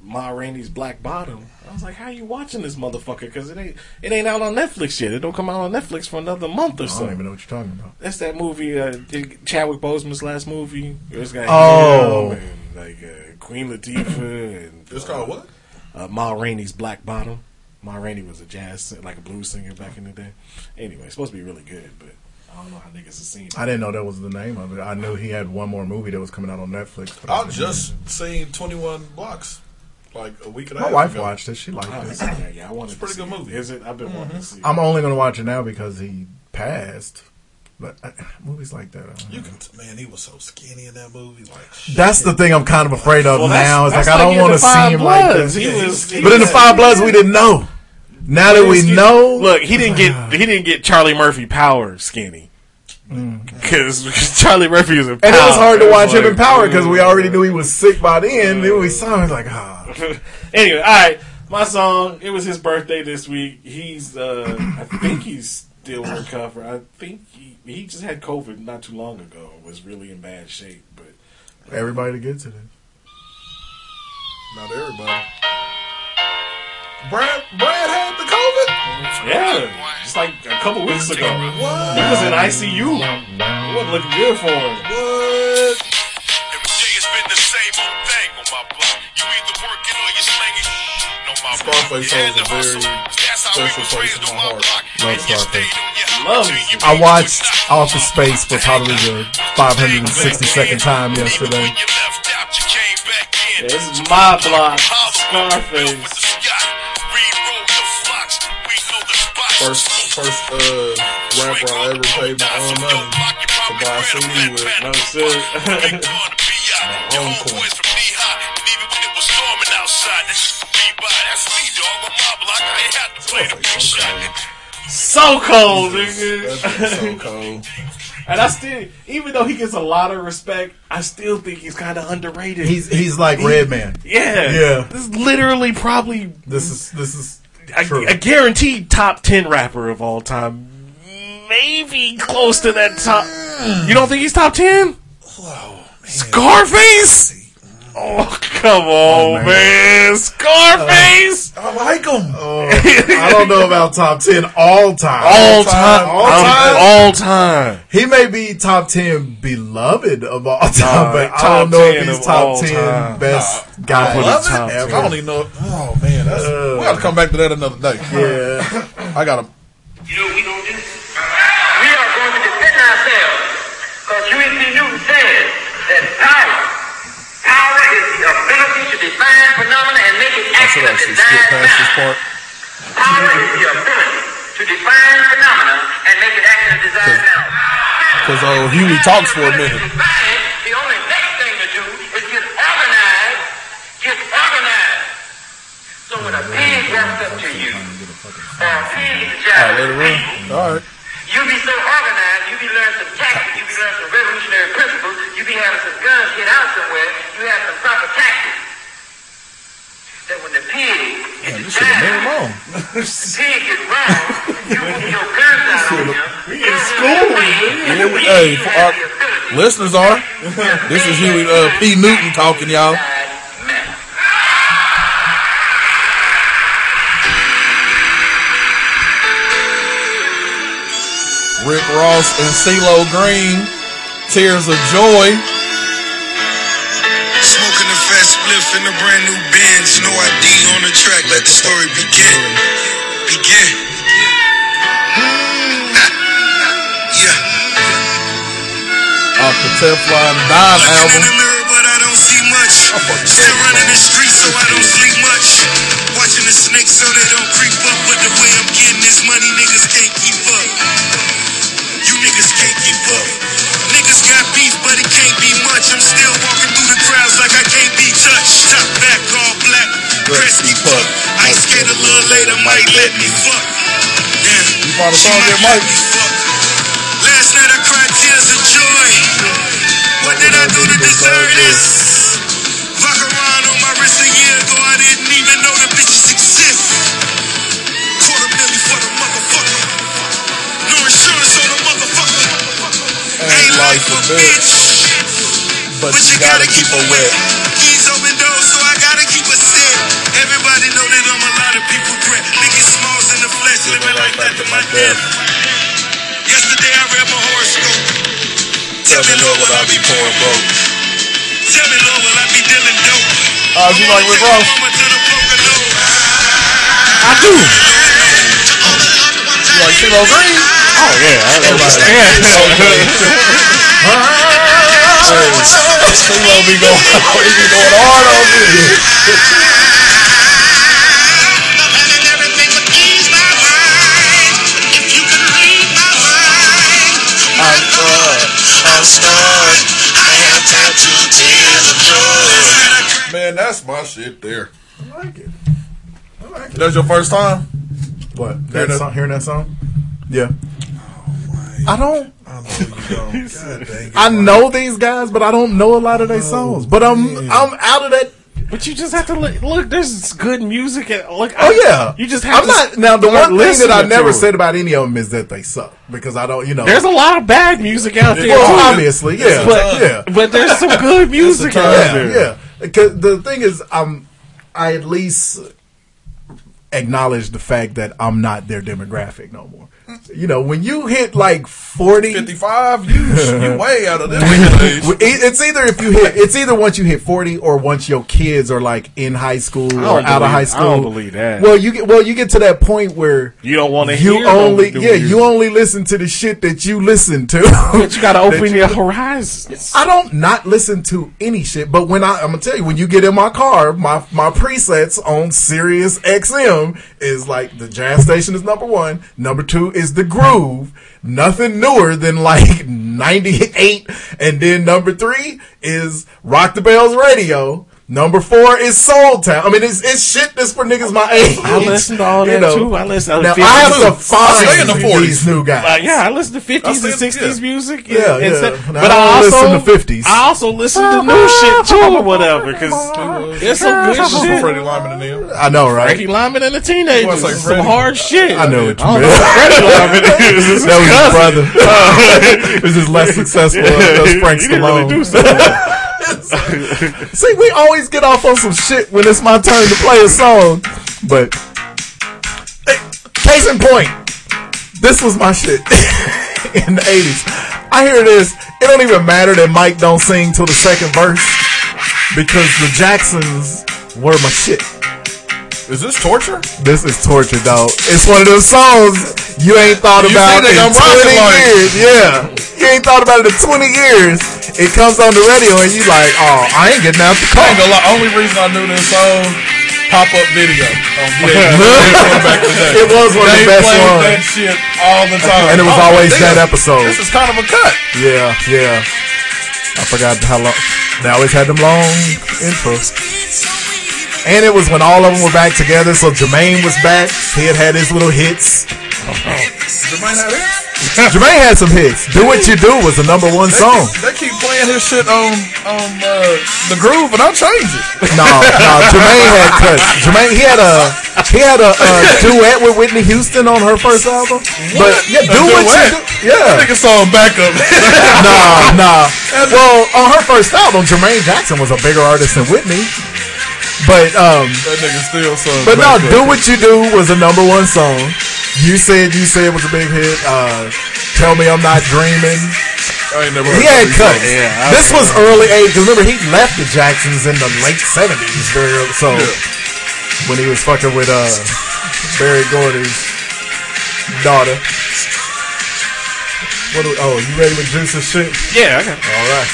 Ma Rainey's Black Bottom. I was like, how you watching this motherfucker? Because it ain't it ain't out on Netflix yet. It don't come out on Netflix for another month or so. I don't even know what you're talking about. That's that movie, uh, Chadwick Boseman's last movie. It's got Oh. him and like uh, Queen Latifah and It's called what? uh, Ma Rainey's Black Bottom. Ma Rainey was a jazz, si- like a blues singer back in the day. Anyway, it's supposed to be really good, but I don't know how niggas have seen it. I didn't know that was the name of it. I knew he had one more movie that was coming out on Netflix. but I didn't just seen 21 Blocks like a week and a half My wife ago. watched it. She liked Oh, it. yeah, yeah, I wanted. It's a pretty good it. movie, is it? I've been wanting to see. it. I'm only gonna watch it now because he passed. But uh, movies like that, I You know. can, man, he was so skinny in that movie. Like, that's the thing I'm kind of afraid of Well, now. It's like I don't like want to see him like this. He was, he But in the Five Bloods, we didn't know. Now that we know, Look, he didn't get he didn't get Charlie Murphy power skinny because Charlie Murphy was in Mm. and it was hard to watch was him in Power because we already knew he was sick by then. Then we saw him, like, ah, anyway, all right. My song. It was his birthday this week. He's, uh, I think he's still recovering. I think he he just had COVID not too long ago. Was really in bad shape, but everybody gets it. not everybody. Brad, Brad had the COVID. yeah, just like a couple weeks ago, he was in ICU. It wasn't looking good for him. What? Every day it's been the same old thing on my block. You either working or you slinging. No, my Scarface block. a very That's how we special was place in my my heart. Love Scarface. stayed on your hop Love you I watched. Office Space for probably the 562nd time yesterday. When you left out, you came back in. Yeah, this is my block, Scarface. First, first uh, rapper I ever paid my own money to buy a CD with. No sir. own coin. so cold, That nigga. so cold. and I still, even though he gets a lot of respect, I still think he's kind of underrated. He's he's like Redman. yeah, Yeah. This is literally probably This is this is a, a guaranteed top ten rapper of all time. Maybe close to that top. You don't think he's top ten? Scarface. Oh come on, man. man. Scarface. I like him. Oh, I don't know about top ten all time. all time, all I'm- time. all time. He may be top ten beloved of all time, Nah, but I top don't know 10 if he's top ten time. best I guy love it. top ever. I don't even know. Oh man, that's, Uh. we got to come back to that another day. Yeah, I got him. You know what we gonna do? We are going to defend ourselves. Because Huey P. Newton said that power, power is the define phenomena and make it act should in a actually skip desired manner. part. Power is the ability to define phenomena and make it act in a desired manner. Because uh, Huey talks for a minute. The only next thing to do is get organized, get organized. So when a pig walks up to you, or a pig is All right, let it run. All right. you be so organized, you be learning some tactics, you be learning some revolutionary principles, you be having some guns get out somewhere, you have some proper tactics. That when the pig Man, this shit a minute long. the pig is wrong, you put your guns out on him. We in Hey, for our listeners are. This is Huey uh, P. Newton talking, y'all. Rick Ross and CeeLo Green, Tears of Joy. Smoking the fat spliff in a brand new Benz. No ID on the track. Let the story begin. Begin. yeah. Off the Teflon Don album. But I don't see much. Still running the streets, so I don't sleep much. Watching the snakes so they don't creep up. But the way I'm getting this money, niggas can't keep up. You niggas can't keep up. Niggas got beef, but it can't be much. I'm still walking Cresty fuck. Ice skate a little later, might let me fuck. Yeah. You found a song there, Mike? Last night I cried tears of joy. What did I do to deserve this? Vacheron on my wrist a year ago, I didn't even know the bitches exist. Quarter million for the motherfucker. No insurance on the motherfucker. Ain't life a bitch, but you gotta keep her wet. Living like that to my death. Yesterday I read my horoscope. Tell me, Lord, will I be poor and broke? Tell me, Lord, will I be dealing dope? Uh, you like Rick Ross? I do. You like CeeLo Green? Oh yeah, I Hey, CeeLo be going, he be going hard on this. I'm scarred. I have tattooed tears of joy. Man, that's my shit there. I like it. I like it. That's your first time? What? Hearing That that- song, hearing that song? Yeah. I don't. I know these guys, but I don't know a lot of their songs. But I'm I'm out of that. But you just have to look. look there's good music. And, look, Oh yeah, You just have I'm to. not now. The one thing that I never said about any of them is that they suck because I don't. You know, There's a lot of bad music out there. Well, too. obviously, yeah, but, yeah. but there's some good music out yeah, there. yeah. Because the thing is, I'm I at least acknowledge the fact that I'm not their demographic no more. You know, when you hit like 40, 55, you, you way out of this age. It's either if you hit, it's either once you hit 40 or once your kids are like in high school or don't out of believe- high I school. don't believe that. Well, you get, well, you get to that point where You don't want to you hear only, no new yeah, you music. only listen to the shit that you listen to. But you got to That open you- your horizons. I don't not listen to any shit, but when I, I'm gonna tell you, when you get in my car, my my presets on Sirius XM is like the jazz station is number one, number two is the groove, nothing newer than like 98, and then number three is Rock the Bells Radio. Number four is Soul Town. I mean, it's, it's shit that's for niggas my age. I listen to all You that know. too. I listen to Now, 50s I have to I stay in the 40s. these new guys. Uh, yeah, I listen to 50s and 60s yeah. music. Yeah, and, and yeah. stuff. Now, But I I also listen to 50s. I also listen to new shit too, or whatever. Because there's some good This is shit. Freddie Lymon and them. I know, right? Frankie Lymon and the teenagers. You wanna some hard shit. I know what you I don't meant. know what Freddie Lymon is. It's that was his brother. this is less successful than Frank He didn't Stallone. See, we always get off on some shit when it's my turn to play a song. But case in point, this was my shit in the eighties. I hear this. It don't even matter that Mike don't sing till the second verse because the Jacksons were my shit. Is this torture? This is torture, though. It's one of those songs you ain't thought You about in I'm 20 like- years. Yeah. You ain't thought about it in 20 years. It comes on the radio and you like, oh, I ain't getting out the I car. ain't gonna lie. Only reason I knew this song, pop up video. On VH1 back in the day. It was one of the best played ones. that shit all the time. And it was oh, I always that episode. This is kind of a cut. Yeah, yeah. I forgot how long. They always had them long intros. And it was when all of them were back together, so Jermaine was back. He had had his little hits. Jermaine had it. Jermaine had some hits. Do What You Do was the number one They song. keep, they keep playing his shit on on uh, the groove, and I change it. No, no, Jermaine had cuts. Jermaine, he had a he had a, a duet with Whitney Houston on her first album. But yeah, do what you do. Yeah. That nigga song backup. nah, nah. Well, on her first album, Jermaine Jackson was a bigger artist than Whitney. But um, that nigga still sung. but no, do what you do was the number one song. You said you said was a big hit. Uh, Tell me I'm not dreaming. I ain't never. He had that cuts. song. this was early '80s. 'cause Remember, he left the Jacksons in the late '70s. Very early, so when he was fucking with uh Berry Gordy's daughter. What? Do, oh, you ready with Juice's shit? Yeah, I got. All right.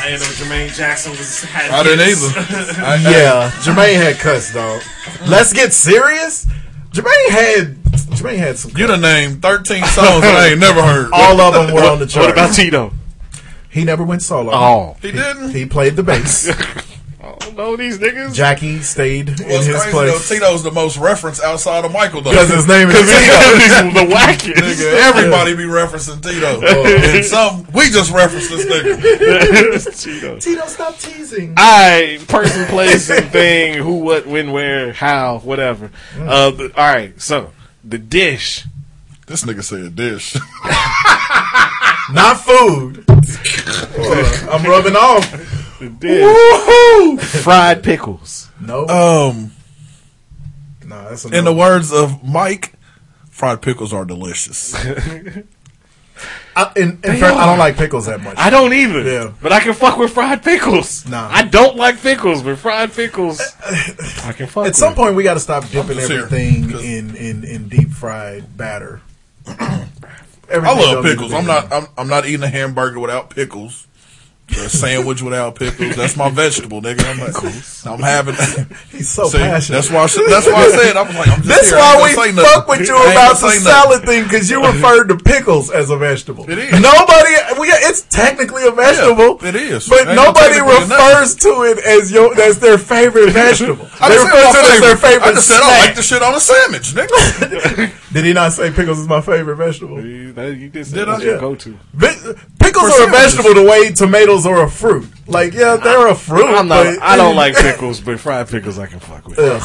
I didn't know Jermaine Jackson was. Had I didn't either. I, yeah, Jermaine had cuts, dog. Let's get serious. Jermaine had Jermaine had some. You done named thirteen songs that I ain't never heard. All of them were on the chart. What about Tito? He never went solo. Oh. He didn't. He played the bass. I don't know these niggas. Jackie stayed in his crazy place. though, Tito's the most referenced outside of Michael though. Because his name is Tito. he's the wackest. Nigga, everybody be referencing Tito. and some we just reference this nigga. Tito. Tito, stop teasing. I person, place, and thing. Who, what, when, where, how, whatever. Uh, the- all right. So the dish. This nigga said dish. Not food. Uh, I'm rubbing off. The dish. Woohoo! Fried pickles. No. Um, no, that's in the words of Mike, fried pickles are delicious. I, in, in fact, I don't like pickles that much. I don't either. Yeah. But I can fuck with fried pickles. Nah. I don't like pickles, but fried pickles, I can fuck At with. some point, we got to stop dipping just here, everything 'cause- in, in, in deep fried batter. I love don't need to pickles. I'm not. I'm, I'm not eating a hamburger without pickles. A sandwich without pickles. That's my vegetable, nigga. I'm, like, I'm having. He's so See, passionate. That's why. I, said- that's why I said. I was like, I'm just That's here. I why we gonna nothing. fuck with you I about the salad nothing. thing because you referred to pickles as a vegetable. It is. Nobody, we, it's technically a vegetable. it is. But Ain't nobody technically refers to it as your as their favorite vegetable. I they just refer said to my it as their favorite. favorite I just said I like the shit on a sandwich, nigga. Did he not say pickles is my favorite vegetable? You, that, you did say Did that's I? your Yeah. go-to. Ve- pickles For are a vegetable the way tomatoes are a fruit. Like, yeah, they're a fruit. I'm not. but- I don't like pickles, but fried pickles I can fuck with. Ugh.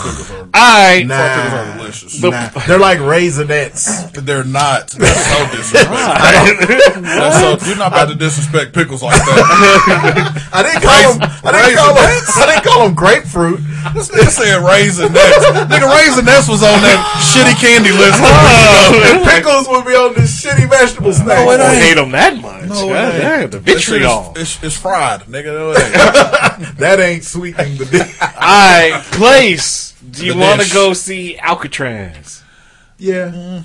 All right. Nah, Pickles are delicious. nah. they're like raisinets. They're not. That's so disrespectful. That's so, you're not about to disrespect pickles like that. I didn't call them. I didn't call them. I didn't call them grapefruit. This nigga said raisin nets. Nigga, raisin nets was on that shitty candy list. Oh, and pickles would be on this shitty vegetable snack. it I ain't. hate them that much. No, it God ain't. the That shit vitriol. It's, it's fried, nigga. No, it ain't. that ain't sweetening the dish. All right, place. Do you want to go see Alcatraz? Yeah.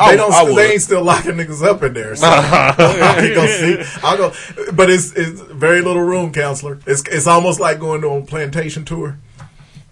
I They don't. I st- they ain't still locking niggas up in there. So I'll go see. I'll go. But it's it's very little room, counselor. It's it's almost like going to a plantation tour.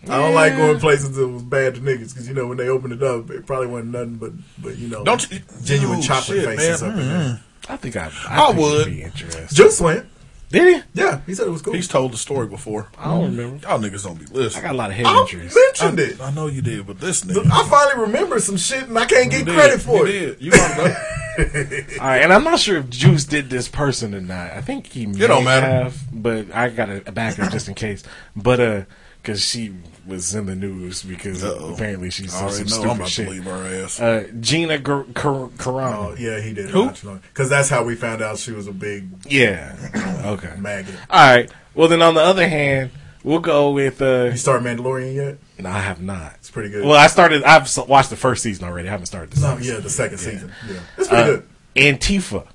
I don't like going places that was bad to niggas because you know when they opened it up, it probably wasn't nothing but but you know Don't you- genuine Ooh, chocolate shit, faces man. up in there. Mm-hmm. I think I. I I, think would. Be interesting. Juice went. Did he? Yeah, he said it was cool. He's told the story before. I don't remember. Y'all niggas don't be listening. I got a lot of head I injuries. mentioned it. I know you did, but this nigga. I finally remember some shit and I can't you get did. credit for you it. Did. You want to All right, and I'm not sure if Juice did this person or not. I think he may don't matter. have, but I got to back her just in case. But uh, because she was in the news because Uh-oh. apparently she's I said already some know I'm stupid about shit. to leave her ass. Uh, Gina Car- Car- Carano. Oh yeah, he did. Who? Because that's how we found out she was a big Yeah. Okay. maggot. All right. Well, then on the other hand, we'll go with. Uh, You start Mandalorian yet? no, I have not. It's pretty good. Well, I started. I've s- watched the first season already. I haven't started the no, second. yeah, the second season. Yeah, it's pretty Uh, good. Antifa,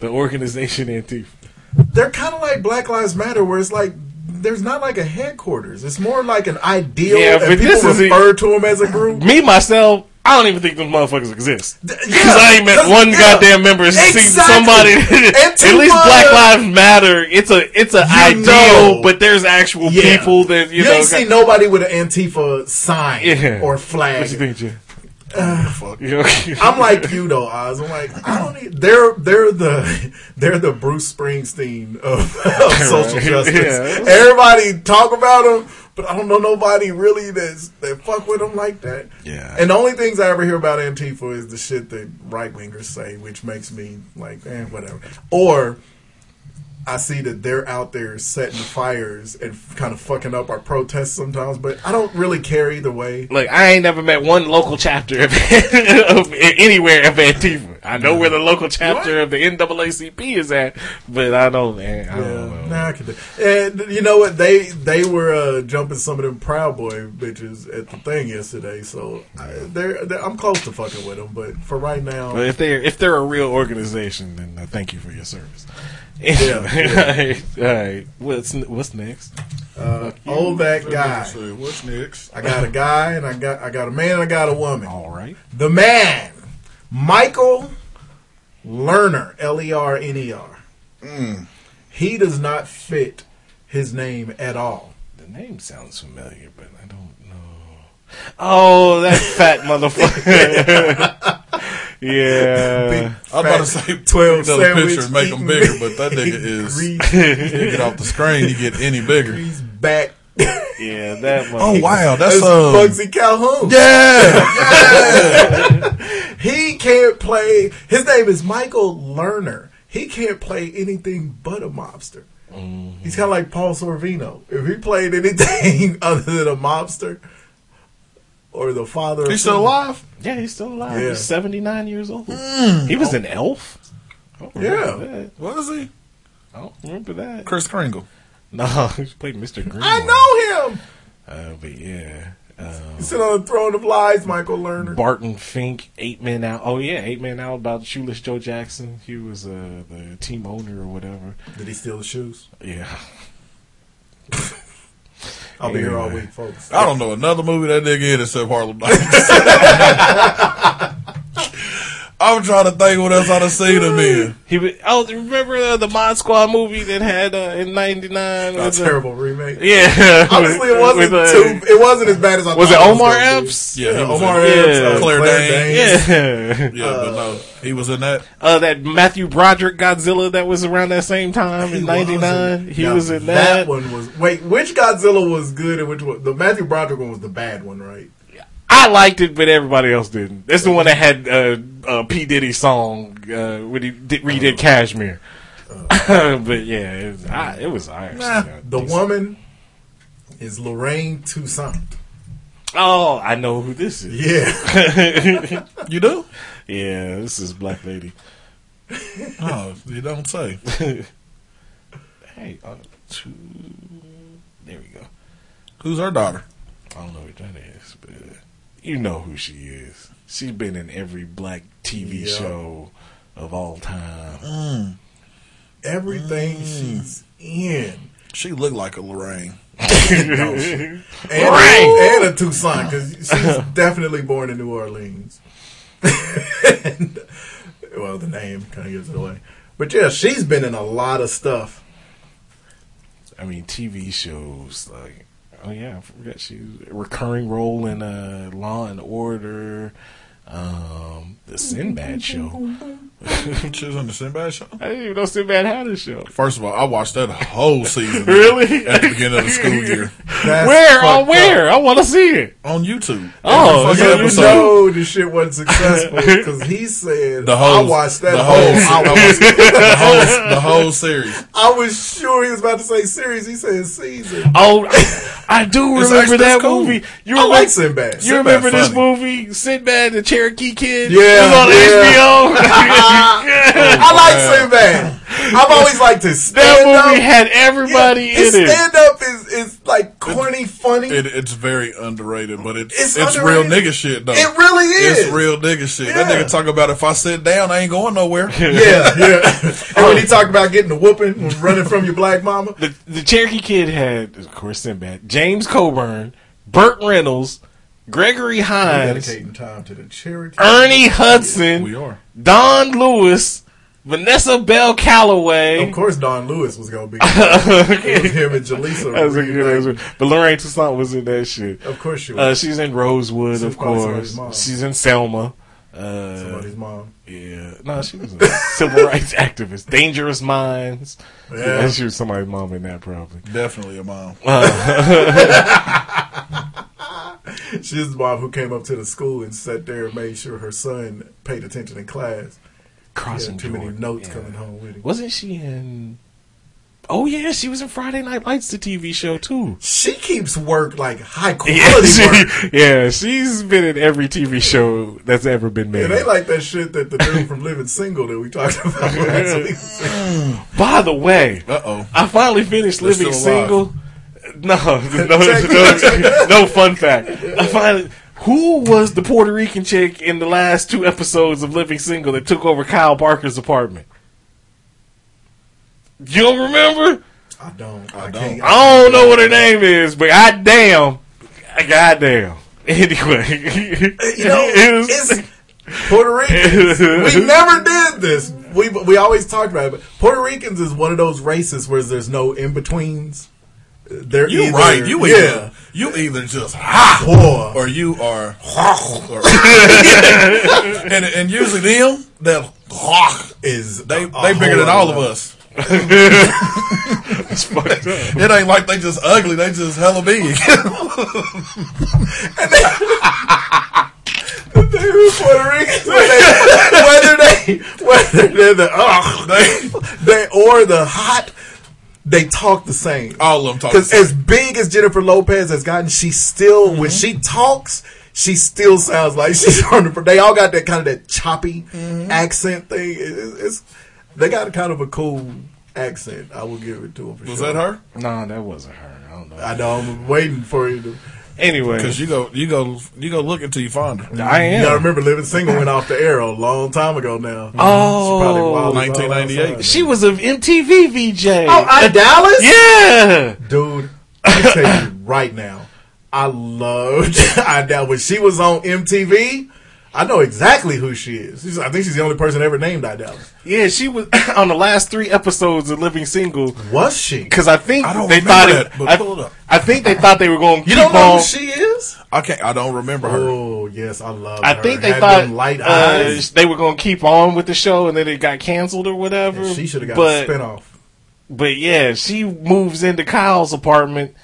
the organization Antifa. They're kind of like Black Lives Matter, where it's like there's not like a headquarters. It's more like an ideal, Yeah, and but people this is- refer to them as a group. Me myself, I don't even think those motherfuckers exist because yeah, I ain't met one yeah. goddamn member. See Exactly. somebody. at least Black Lives Matter. It's a it's a ideal, know. but there's actual Yeah. people that you, You, know. ain't see nobody with an Antifa sign or flag. What you think, Jim? Fuck. I'm like you though, Oz. I'm like I don't. Need, they're they're the they're the Bruce Springsteen of, of social Right. justice. Yeah. Everybody talk about them, but I don't know nobody really that's that fuck with them like that. Yeah. And the only things I ever hear about Antifa is the shit that right wingers say, which makes me like, eh, whatever. Or I see that they're out there setting fires and kind of fucking up our protests sometimes, but I don't really care either way. Look, I ain't never met one local chapter of, of anywhere of Antifa. I know where the local chapter of the NAACP is at, but I don't, man. I don't know. Nah, I can do. And you know what? They they were uh, jumping some of them Proud Boy bitches at the thing yesterday, so I, they're, they're I'm close to fucking with them. But for right now, But if they're if they're a real organization, then uh, thank you for your service. Yeah, all right, all right. What's what's next? uh, old that guy. So what's next? I got a guy, and I got I got a man, and I got a woman. All right. The man, Michael Lerner, L E R N E R. Mm. He does not fit his name at all. The name sounds familiar, but I don't know. Oh, that fat motherfucker. yeah. I'm about to say 12 another sandwich picture and make them bigger, but that nigga is grease, you get off the screen, you get any bigger. grease back. Yeah, that Oh wow, that's That's um, Bugsy Calhoun. yeah. He can't play. His name is Michael Lerner. He can't play anything but a mobster. Mm-hmm. He's kind of like Paul Sorvino. If he played anything other than a mobster or the father, of He's still something- alive. Yeah, he's still alive. Yeah. He's 79 years old. Mm. He was an elf. I don't remember Yeah. that. Was he? I don't remember that. Chris Kringle. No, he played Mr. Green. I know him. Uh, but yeah. Um, He's sitting on the throne of lies, Michael Lerner. Barton Fink, Eight Men Out. Oh yeah, Eight Men Out about Shoeless Joe Jackson. He was uh, the team owner or whatever. Did he steal the shoes? Yeah. I'll be here all week, folks. I don't know another movie that nigga in except Harlem Nights. I'm trying to think what else I'd have seen him in. He was, oh, remember uh, the Mod Squad movie that had uh, in '99? A terrible remake. Yeah, Honestly, it wasn't With, uh, too. It wasn't as bad as I Was thought. it Omar gonna be. Epps? Yeah, he Omar in- Epps, Yeah. uh, Claire Claire Danes. Danes. Yeah. Yeah, but no, he was in that. Uh, that Matthew Broderick Godzilla that was around that same time in '99. He Now, was in that. that. one was wait. Which Godzilla was good and which one? The Matthew Broderick one was the bad one, right? I liked it, but everybody else didn't. That's the one that had uh, uh, P Diddy song uh, when he did, redid Kashmir. but yeah, it was, I, it was Irish. Nah, the woman is Lorraine Toussaint. Oh, I know who this is. Yeah, You do? yeah, this is Black Lady. Oh, you don't say. Hey, uh, two, there we go. Who's her daughter? I don't know what that is, but you know who she is. She's been in every black TV Yeah. show of all time. Mm. everything she's in. She looked like a Lorraine. No, and, and a Toussaint because she's definitely born in New Orleans. And, well, the name kind of gives it away, but yeah, she's been in a lot of stuff. I mean, TV shows like oh yeah, I forgot a recurring role in uh, Law and Order, um, the Sinbad show. She was on the Sinbad show. I didn't even know Sinbad had a show. First of all, I watched that whole season. Really? At the beginning of the school year. That's where? On where? I want to see it. On YouTube. Oh, So you know the shit wasn't successful because he said The whole, I watched that the whole. whole, I was, the whole, the whole series. I was sure he was about to say series. He said season. Oh, I do remember that cool. movie. You I remember, like Sinbad. You Sinbad remember this movie, Sinbad the Cherokee Kid? Yeah, it was on yeah. HBO. Oh, I like Sinbad. I've always liked his That stand up. movie had everybody his in it. stand up is is like corny, funny. It, it's very underrated, but it's It's it's, real nigga shit though. It really is. It's real nigga shit. That nigga talk about if I sit down, I ain't going nowhere. yeah, yeah. and when he talked about getting the whooping when running from your black mama, The, the Cherokee Kid had, of course, Sinbad, James Coburn, Burt Reynolds, Gregory Hines, dedicating time to the charity. Ernie Hudson, We are. Dawnn Lewis, Vanessa Bell Calloway. Of course, Dawnn Lewis was gonna be. it was him and Jaleesa. That a good answer. But Lorraine Toussaint was in that shit. Of course she was. Uh, she's in Rosewood, She's of course. She's in Selma. Uh, Somebody's mom. Yeah. No, she was a civil rights activist. Dangerous Minds. Yeah. she was somebody's mom in that, probably. Definitely a mom. She's the mom who came up to the school and sat there and made sure her son paid attention in class. Crossing He had too many notes yeah. coming home with him. Wasn't she in. Oh, yeah, she was in Friday Night Lights, the TV show, too. She keeps work like high quality Yeah, work. she, yeah, she's been in every TV show that's ever been made. It ain't like that shit that the dude from Living Single that we talked about. By the way, Uh oh. I finally finished Living Single. alive. Single. No, no, no, no fun fact. I finally. Who was the Puerto Rican chick in the last two episodes of Living Single that took over Kyle Barker's apartment? You don't remember? I don't. I, don't. can't. I don't know what her name is, but goddamn, goddamn. Anyway, uh, You know, it was- it's Puerto Ricans. we never did this. We we always talked about it, but Puerto Ricans is one of those races where there's no in betweens. They're You either, right. You yeah, either you either just ha or you are or- and and usually them that is they a they bigger than all of us. up. It ain't like they just ugly. They just hella big. They're Puerto Ricans, whether they whether they're the ugh, they, they or the hot, they talk the same. all of them talk. Because as big as Jennifer Lopez has gotten, she still when mm-hmm. she talks, she still sounds like she's from the. They all got that kind of that choppy mm-hmm. accent thing. It- it- it's they got a kind of a cool accent. I will give it to them. For Was sure. that her? No, that wasn't her. I don't know. I know. I'm waiting for you to. Anyway, Because you go you go you go look until you find her. I am. You gotta remember, Living Single went off the air a long time ago now. Oh. She probably wild 1998. She was of MTV VJ. Oh, Idalis? yeah. Dude, I tell you right now, I loved I doubt when she was on MTV. I know exactly who she is. She's, I think she's the only person ever named Idalis. Yeah, she was on the last three episodes of Living Single Was she? because I think I don't they thought that, it. I, pull it up. I think they thought they were going. to You don't know on, who she is? I can't. I don't remember her. Oh yes, I love. Her. I her. think they Had thought light uh, they were going to keep on with the show, and then it got canceled or whatever. She should have got but, a spinoff. But yeah, she moves into Kyle's apartment,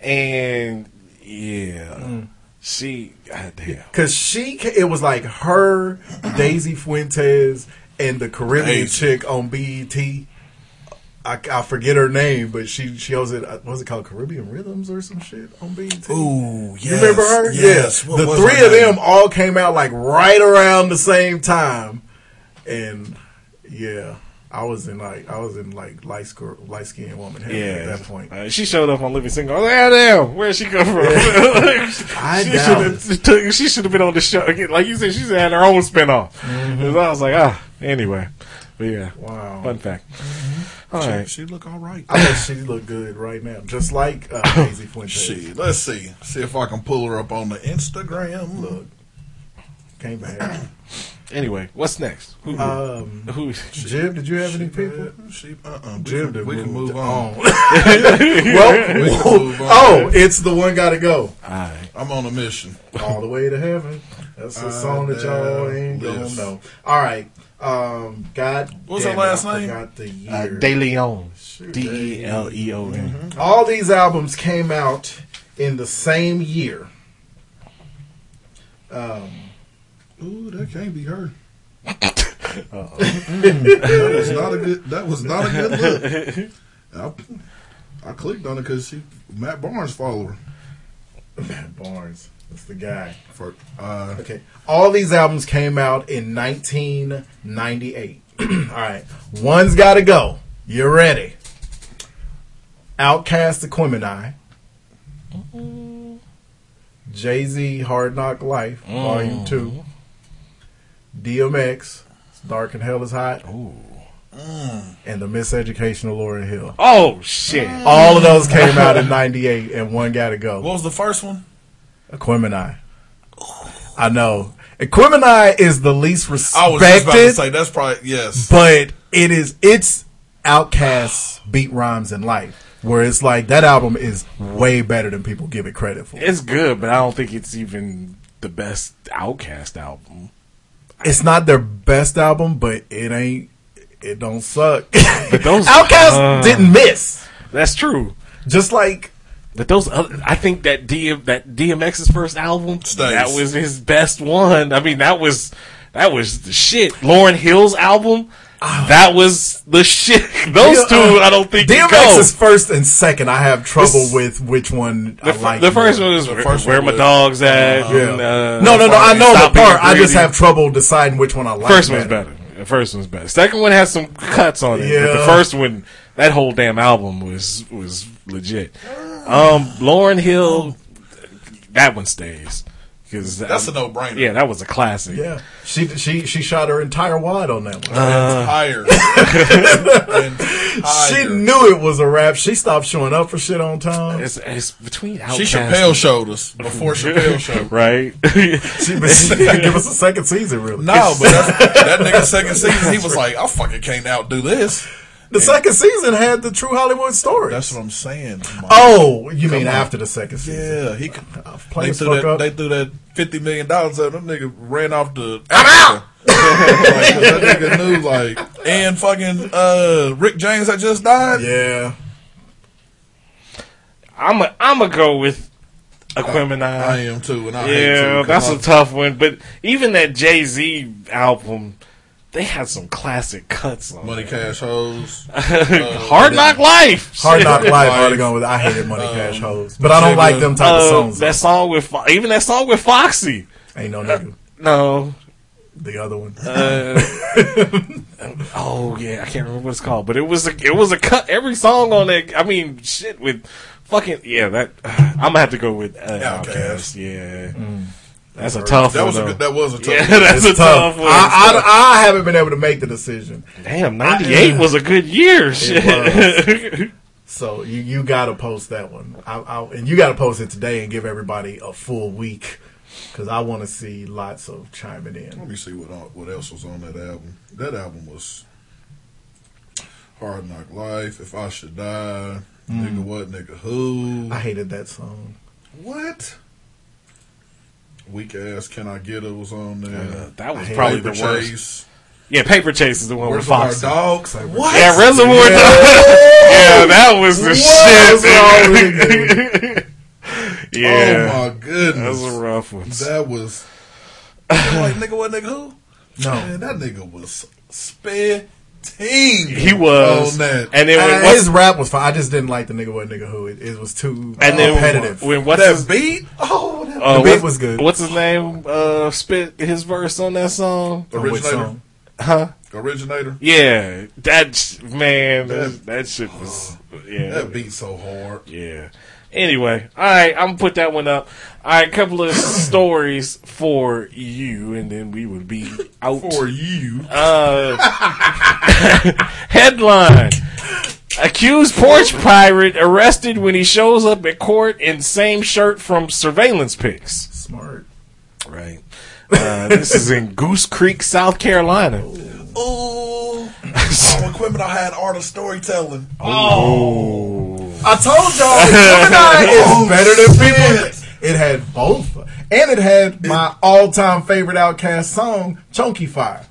and yeah, Mm. She goddamn. Cause she, it was like her, Daisy Fuentes, and the Caribbean Daisy. chick on BET. I, I forget her name, but she she was it. Uh, what was it called? Caribbean Rhythms or some shit on BET. Ooh, You remember her? Yes. Yeah. The three of name? them all came out like right around the same time, and yeah, I was in like I was in like light skin light skinned woman heaven Yeah, at that point. Uh, she showed up on Living Single. I was like, "Ah, damn, where'd she come from? I she doubt should have. She should have been on the show. Like you said, she's had her own spinoff. Mm-hmm. I was like, ah, anyway. But yeah, Wow. fun fact. All She, right, she look all right. I think she look good right now, just like uh, Daisy Fuentes. Shit, let's see. See if I can pull her up on the Instagram. Look, came back. anyway, what's next? Who? Um, who? Jib, did you have any people? She, uh-uh. We, Jib, can, we can move on. well, We can move on. oh, it's the one got to go All right. I'm on a mission. all the way to heaven. That's a song that y'all ain't gonna know. All right, um, God, What's damn her last I name? Forgot the Uh, year. De Leon. D E L E O N. all these albums came out in the same year. Um, Ooh, that can't be her. that was not a good. That was not a good look. I, I clicked on it because she Matt Barnes follower. Matt Barnes, that's the guy. For uh, Okay. All these albums came out in 1998. All right. One's got to go. You ready? Outkast Aquemini. Jay Z Hard Knock Life, Volume 2. DMX, Dark and Hell is Hot. Mm. And The Miseducation of Lauryn Hill. Oh shit! Mm. All of those came out in 98 and one got to go. What was the first one? Aquemini. I know. Aquemini is the least I was just about to respected, say that's probably yes. but it is it's Outkast's beat rhymes in life. Where it's like that album is way better than people give it credit for. It's good, but I don't think it's even the best Outcast album. It's not their best album, but it ain't. It don't suck. But those Outkast uh, didn't miss. That's true. Just like But those, other, I think that DM, that DMX's first album, that was his best one. I mean, that was that was the shit. Lauryn Hill's album, that was the shit. Those two, I don't think you go. DMX's first and second. I have trouble with which one The, I like. the first more. one is The where, first where one my dogs at. Yeah. and, uh, no, no, no. I know the part. I just have trouble deciding which one I like. First one's better. The first one's better. Second one has some cuts on it. But the first one, that whole damn album was was legit. Um, Lauryn Hill, that one stays because That's a no-brainer. Yeah, that was a classic. Yeah, she she she shot her entire wad on that one. Uh. Entire. she knew it was a rap. She stopped showing up for shit on time. It's, it's between She Outkast Chappelle showed us before Chappelle showed. right? She, but she didn't give us a second season, really. No, but that's, that nigga second season, he was like, I fucking can't outdo this. The second season had the true Hollywood story. That's what I'm saying. Mike. oh, you mean on. after the second season? Yeah, he could. They threw, fuck that, up. they threw that fifty million dollars at them. Nigga ran off the. I'm out. like, 'cause that nigga knew like, and fucking uh, Rick James had just died. Yeah. I'm a, I'm gonna go with Aquemini. I am too, and I hate yeah, to, 'cause that's a tough one. But even that Jay Z album, they had some classic cuts on. Money it. Cash Hoes. Hard Knock Life. Hard Knock Life. Already gone with. I hated Money Um, Cash Hoes, but I don't like them type of Uh, songs. that song with even that song with Foxy. Ain't no nigga. No. The other one. Uh, oh yeah, I can't remember what it's called, but it was a it was a cut. Every song on it, I mean, shit with fucking yeah. That I'm gonna have to go with uh, Outkast. Yeah, that's a tough That one. was a good. That was a tough. Yeah, one. that's It's a tough, one. I, I, I haven't been able to make the decision. Damn, '98 was a good year. Shit. So you you got to post that one, I, I, and you got to post it today and give everybody a full week because I want to see lots of chiming in. Let me see what uh, what else was on that album. That album was Hard Knock Life. If I Should Die. Nigga mm. what? Nigga who? I hated that song. What? Weak ass. Can I get it? Was on there. Uh, that was probably Paper the worst. Chase. Yeah, Paper Chase is the one Where's with our Foxy. dogs? What? Yeah, Reservoir Yeah. Dogs. Yeah, that was the What shit. was wrong with yeah, Oh my goodness. that was a rough one. That was. like nigga what? Nigga who? No. Man, that nigga was spitting. He was, on that. and then when what's, his rap was fine. I just didn't like the nigga what nigga who. It, it was too and then repetitive. when what's that his, beat. Oh, that uh, the beat was good. What's his name? Uh, spit his verse on that song, originator. song? huh? Originator. Yeah, that sh- man, that, that shit was yeah, That beat so hard. yeah. Anyway, all right, I'm gonna put that one up. All right, couple of stories for you, and then we would be out For you. Uh, headline: Accused porch pirate arrested when he shows up at court in same shirt from surveillance pics. Smart. Right. Uh, this is in Goose Creek, South Carolina. Ooh. oh, Aquemini had art of storytelling. Oh. I told y'all, Gemini is better than people. It had both, and it had my all-time favorite Outkast song, "Chonkyfire."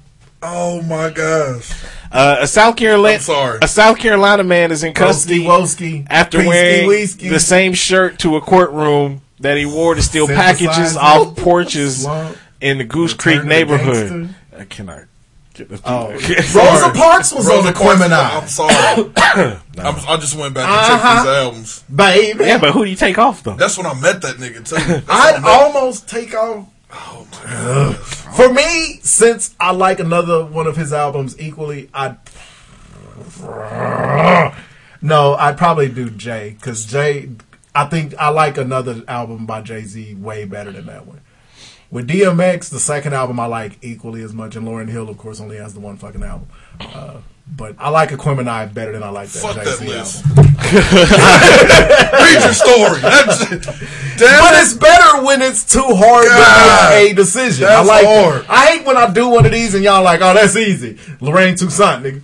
Oh my gosh. Uh, a South Carolina, a South Carolina man is in custody Woski, after Peasky wearing the same shirt to a courtroom that he wore to steal packages off porches Slump. in the Goose Return Creek neighborhood. Uh, I get the Oh, Rosa Parks was on the Aquemini, I'm sorry. I'm, I just went back and checked Uh-huh. these albums. baby. Yeah, but who do you take off though? That's when I met that nigga too. That's I'd when I met- almost take off. For me, since I like another one of his albums equally, I'd No, I'd probably do Jay because Jay. I think I like another album by Jay Z way better than that one. With DMX, the second album I like equally as much, and Lauryn Hill, of course, only has the one fucking album. Uh, but I like Aquemini better than I like that Fuck that Jay-Z list. Read your story. That's, damn but it. it's better when it's too hard God, to make a decision. that's I like. hard. I hate when I do one of these and y'all like, oh, that's easy. Lorraine Toussaint, nigga.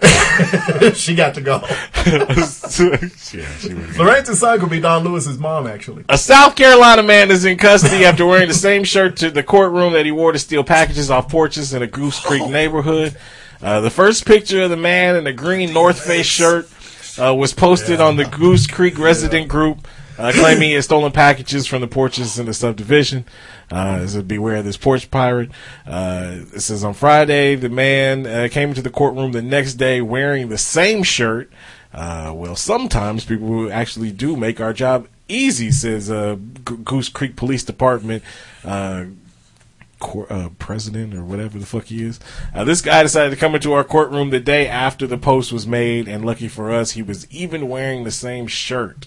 she got to go. Lorraine Toussaint could be Dawnn Lewis's mom, actually. A South Carolina man is in custody after wearing the same shirt to the courtroom that he wore to steal packages off porches in a Goose Creek oh. neighborhood. Uh, the first picture of the man in a green North Face shirt uh, was posted on the Goose Creek resident group, uh, claiming he had stolen packages from the porches in the subdivision. Uh, so beware of this porch pirate. Uh, it says on Friday, the man uh, came into the courtroom the next day wearing the same shirt. Uh, well, sometimes people who actually do make our job easy, says uh, Goose Creek Police Department. Uh, cour- uh, president or whatever the fuck he is. Uh, this guy decided to come into our courtroom the day after the post was made, and lucky for us, he was even wearing the same shirt.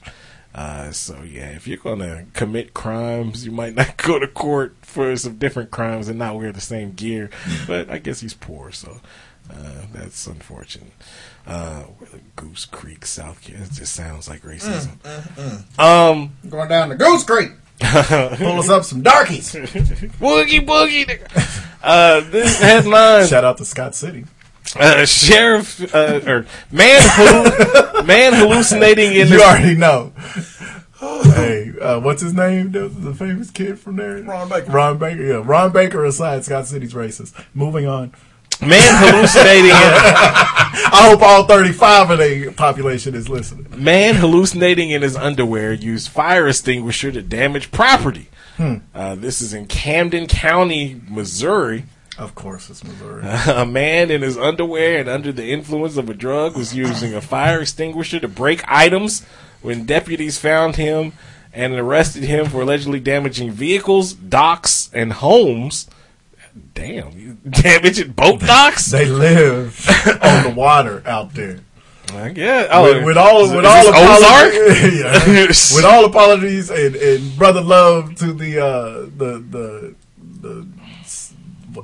Uh, so yeah, if you're gonna commit crimes, you might not go to court for some different crimes and not wear the same gear. But I guess he's poor, so uh, that's unfortunate. Uh, Goose Creek, South Carolina. It just sounds like racism. Um, Going down to Goose Creek. Pull us up some darkies. Boogie boogie. nigga. Uh, this headline. Shout out to Scott City. Uh, sheriff uh, or man hallu- man hallucinating in You his- already know. hey, uh, what's his name? The, the famous kid from there? Ron Baker. Ron Baker, yeah. Ron Baker aside, Scott City's racist. Moving on. Man hallucinating in, I hope all 35 of the population is listening. man hallucinating in his underwear used fire extinguisher to damage property. Hmm. Uh, this is in Camden County, Missouri. Of course, it's Missouri. A man in his underwear and under the influence of a drug was using a fire extinguisher to break items when deputies found him and arrested him for allegedly damaging vehicles, docks, and homes. Damn, you damaging boat docks? They live on the water out there. I guess. Oh, with, with all with all apologies, yeah. with all apologies and, and brother love to the uh, the the the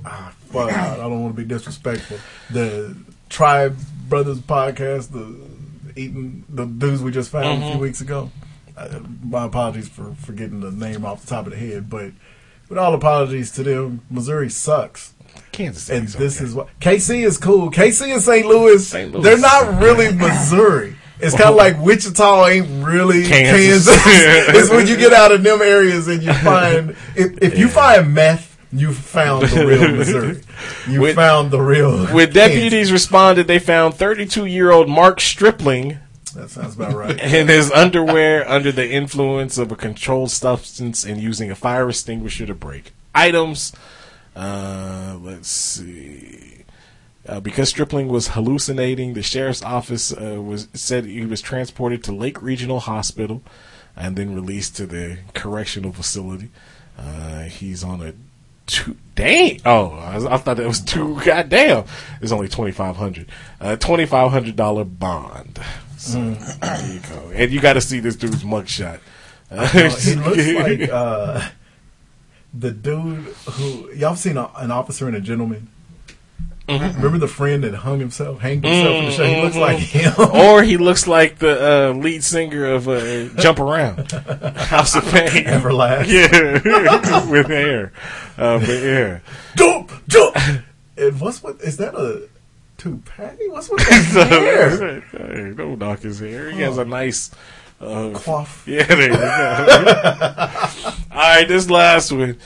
ah, fuck, I don't want to be disrespectful. The Tribe Brothers podcast, the eating the dudes we just found a Mhm. few weeks ago. Uh, my apologies for forgetting the name off the top of the head, but with all apologies to them, Missouri sucks. Kansas and City's this is what KC is cool. KC and St. Louis, Louis. they're not really Missouri. It's kind of oh. like Wichita ain't really Kansas. Kansas. it's when you get out of them areas and you find if, if you find meth, you found the real Missouri. You With- found the real. When deputies responded, they found 32 year old Mark Stripling That sounds about right. in his underwear under the influence of a controlled substance and using a fire extinguisher to break items. Uh, let's see. Uh, because Stripling was hallucinating, the sheriff's office uh, was said he was transported to Lake Regional Hospital and then released to the correctional facility. Uh, he's on a two. Dang! Oh, I, I thought that was two. Goddamn! It's only twenty five hundred. Uh, twenty five hundred dollar bond. So Mm. there you go. And you got to see this dude's mugshot. Uh, he looks like uh, the dude who y'all seen a, an officer and a gentleman. Remember the friend that hung himself, hanged himself in the show? He looks like him. or he looks like the uh, lead singer of uh, Jump Around, House of Pain, Everlast. yeah, with hair. Uh, but yeah, jump, jump. And what's what? Is that a toupee? What's with that hair? Hey, don't knock his hair. He has a nice uh, Coif. Yeah, there you go. All right, this last one.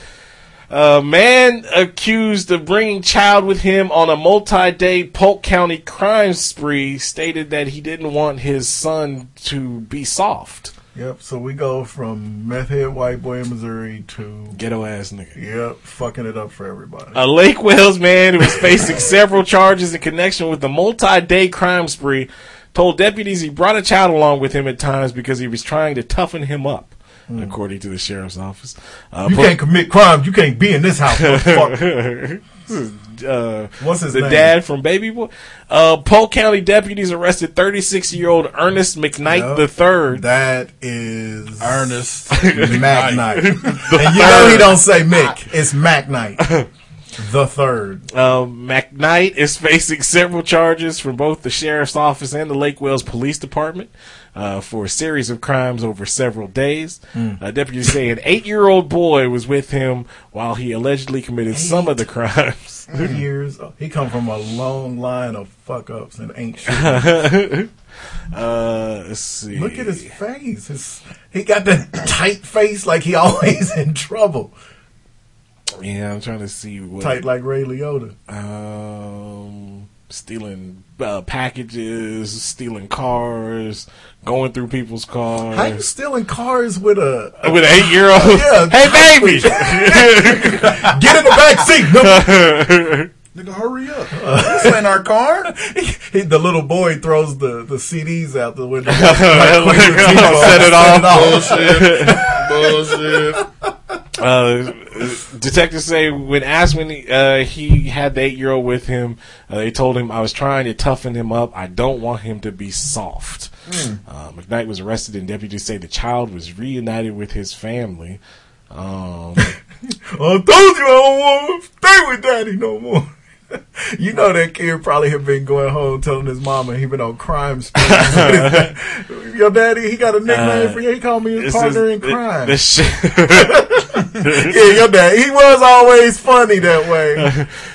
A man accused of bringing child with him on a multi-day Polk County crime spree stated that he didn't want his son to be soft. Yep. So we go from meth head white boy in Missouri to Ghetto ass nigga. Yep, fucking it up for everybody. A Lake Wales man who was facing several charges in connection with the multi-day crime spree told deputies he brought a child along with him at times because he was trying to toughen him up, according to the sheriff's office. Uh, you but- can't commit crimes. You can't be in this house, motherfucker. this is uh, What's his the name? dad from Baby Boy. Uh, Polk County deputies arrested 36 year old Ernest McKnight Yep. third. That is Ernest McKnight. And you know he don't say Mick. It's Mac Knight. The third. Um, McKnight is facing several charges from both the sheriff's office and the Lake Wales Police Department uh, for a series of crimes over several days. Hmm. Uh, deputies say an eight-year-old boy was with him while he allegedly committed some of the crimes. Eight years. He come from a long line of fuck ups and ain't shit. uh, let's see. Look at his face. His, he got that tight face like he always in trouble. Yeah, I'm trying to see what. Tight like Ray Liotta. Um, stealing uh, packages, stealing cars, going through people's cars. How you stealing cars with a With an eight-year-old? Yeah, Hey, baby! Get in the back seat. No. Nigga, hurry up. this ain't our car. He, the little boy throws the, the CDs out the window. Set it off. Bullshit. Bullshit. Uh, detectives say when asked when he, uh, he had the eight year old with him, uh, they told him I was trying to toughen him up. I don't want him to be soft. Uh, McKnight was arrested, and deputies say the child was reunited with his family. Um, I told you I don't want to stay with daddy no more. You know that kid probably had been going home telling his mama he been on crime spree. Your daddy, he got a nickname Uh, for you. He called me his partner is- in crime. this shit- yeah, your dad. He was always funny that way.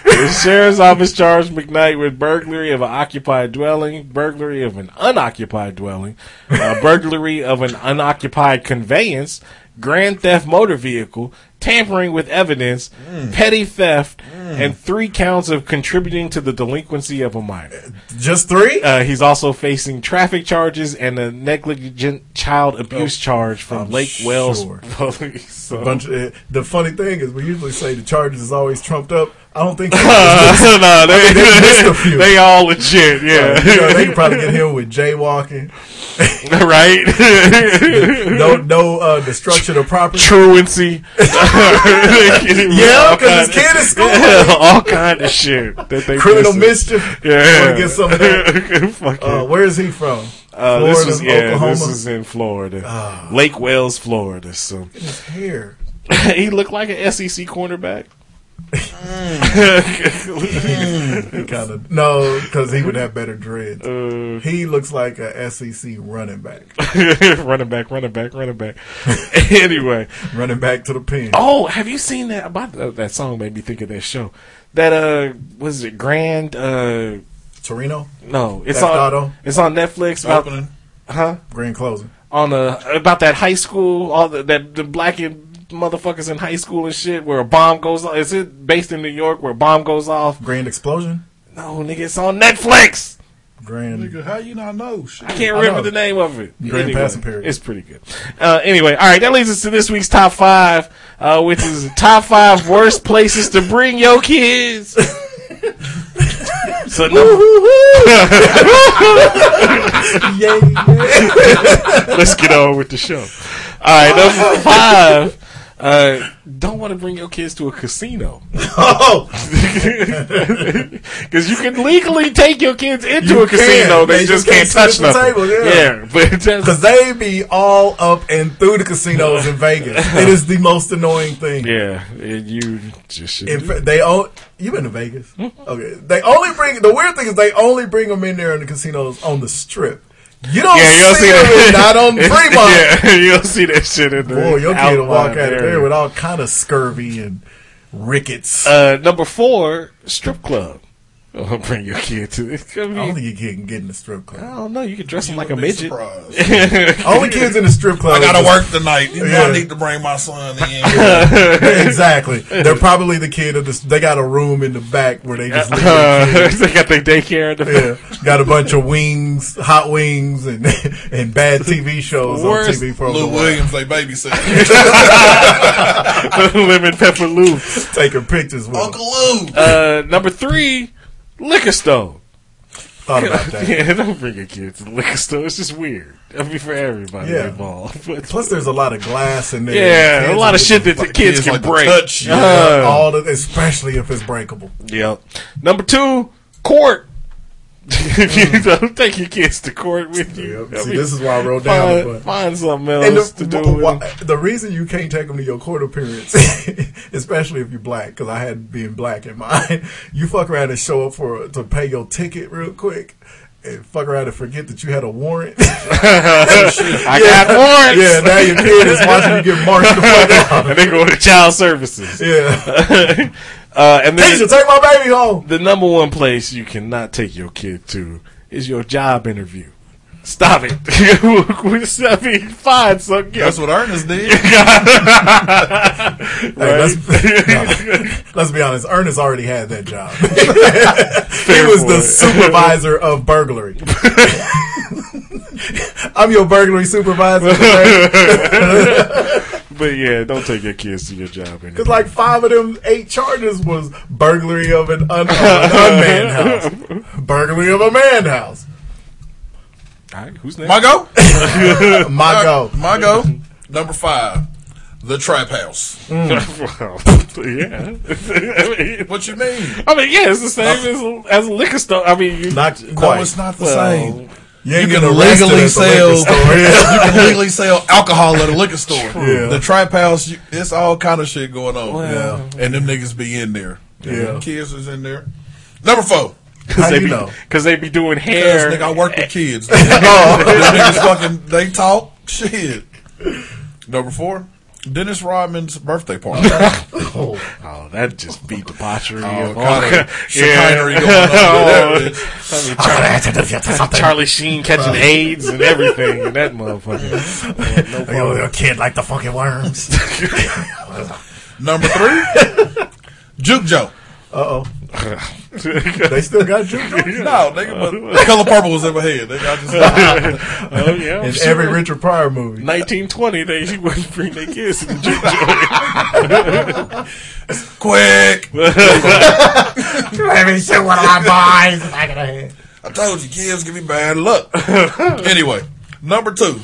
the sheriff's office charged McKnight with burglary of an occupied dwelling, burglary of an unoccupied dwelling, uh, burglary of an unoccupied conveyance, grand theft motor vehicle, tampering with evidence, petty theft, and three counts of contributing to the delinquency of a minor. Just three? Uh, he's also facing traffic charges and a negligent child abuse charge from I'm Lake sure. police. So- of, uh, the funny thing is, we usually say the charges is always trumped up. I don't think. no, I they, they missed a few. they all legit, yeah. you know, they could probably get him with jaywalking. right? no, no uh, destruction of property. Truancy. Yeah, All 'cause his kid is schooling. all kind of shit that they Criminal mischief. Yeah, Want to get some of that? Fuck Uh, where is he from? Uh, Florida, this was yeah, Oklahoma. this is in Florida, Ah. Lake Wales, Florida. So His hair. he looked like an SEC cornerback. He kind of no, because he would have better dreads. Uh, he looks like a SEC running back, running back, running back, running back. anyway, running back to the pen. Oh, have you seen that? About that, that song made me think of that show. That uh, was it Grand? Uh, Torino. no, it's Theft on. Auto? It's on Netflix. About, Opening. huh? Grand closing. On the about that high school, all the, that the black and motherfuckers in high school and shit, where a bomb goes off. Is it based in New York, where a bomb goes off? Grand explosion. No, nigga, it's on Netflix. Grand. Nigga, how you not know? Shit. I can't remember know. the name of it. Grand passing period. It's pretty good. Uh, anyway, all right, that leads us to this week's top five, uh, which is top five worst places to bring your kids. so number, Yay! let's get on with the show. All right, number five. Uh, don't want to bring your kids to a casino oh, because you can legally take your kids into You a casino. can. They, They just just can't can't touch nothing. table, yeah. but because they be all up and through the casinos in Vegas. It is the most annoying thing. yeah, and you just. Fact, they all you been to Vegas? Okay, they only bring the weird thing is they only bring them in there in the casinos on the strip. You don't Yeah, you don't see, see that. not on Fremont. yeah, you don't see that shit in the Boy, your kid will walk outlying out of there with all kind of scurvy and rickets. Uh, number four, strip club. Oh, bring your kid to it. I, I don't think your kid can get in the strip club. I don't know. You can dress him like a You'll midget. Only kids in the strip club. I gotta work tonight. You know I need to bring my son in. exactly. They're probably the kid of this. They got a room in the back where they just Uh, they got their daycare in the Yeah, got a bunch of wings, hot wings, and and bad TV shows Worst on TV for Lou a while. Williams, they babysit. lemon pepper Lou. taking pictures with Uncle. Lou. Uh, number three, liquor store. thought about that. Yeah, don't bring your kids to the liquor store. It's just weird. I mean, for everybody Yeah. involved. But Plus, there's a lot of glass in there. Yeah, a lot of shit that the kids can break. touch you. Uh, all the, especially if it's breakable. Yep. Number two, court. you uh. don't take your kids to court with you. See, this is why I wrote down find, the button. find something else the, to do. with the reason you can't take them to your court appearance, especially if you're black, because I had being black in mind. You fuck around and show up for to pay your ticket real quick, and fuck around and forget that you had a warrant. I got warrants. Yeah, now your kid is watching you get marched the fuck out. and they go to child services. Yeah, Uh, and then teacher, take my baby home. the number one place you cannot take your kid to is your job interview. Stop it. I mean, fine, so yeah. That's what Ernest did. Hey, let's, no, let's be honest. Ernest already had that job. he was the point. supervisor of burglary. I'm your burglary supervisor. But yeah, don't take your kids to your job interview. Because like five of them eight charges was burglary of an, un- of an unmanned house, burglary of a man house. All right, who's next? My go? My go. My go. Number five. The Trap House. Mm. well, yeah. I mean, What you mean? I mean, yeah, it's the same as, as a liquor store. I mean, you, Not No, it's not the well, same. You You can legally at the liquor sell. you can legally sell alcohol at a liquor store. Yeah. The trap house, you, it's all kind of shit going on. Well. and them niggas be in there. Yeah. kids is in there. Number four. Cause they be. Cause they be doing Cause hair. nigga, I work with kids. Them niggas oh. fucking, they talk shit. Number four. Dennis Rodman's birthday party. Oh, that just beat the pottery. Oh, of kinda all- chicanery going on Oh, with that I mean, Char- Charlie Sheen catching AIDS and everything, and that motherfucker. No Yo, your kid like the fucking worms. Number three. Juke Joe. Uh oh. They still got juke joints? No, nigga, but Color Purple was in my head. Nigga, I just, oh yeah, I'm In sure. every Richard Pryor movie. 1920, they wouldn't bring their kids to the juke joint. quick. Let me shoot one of my boys. Back of the head. I told you, kids give me bad luck. anyway, number two,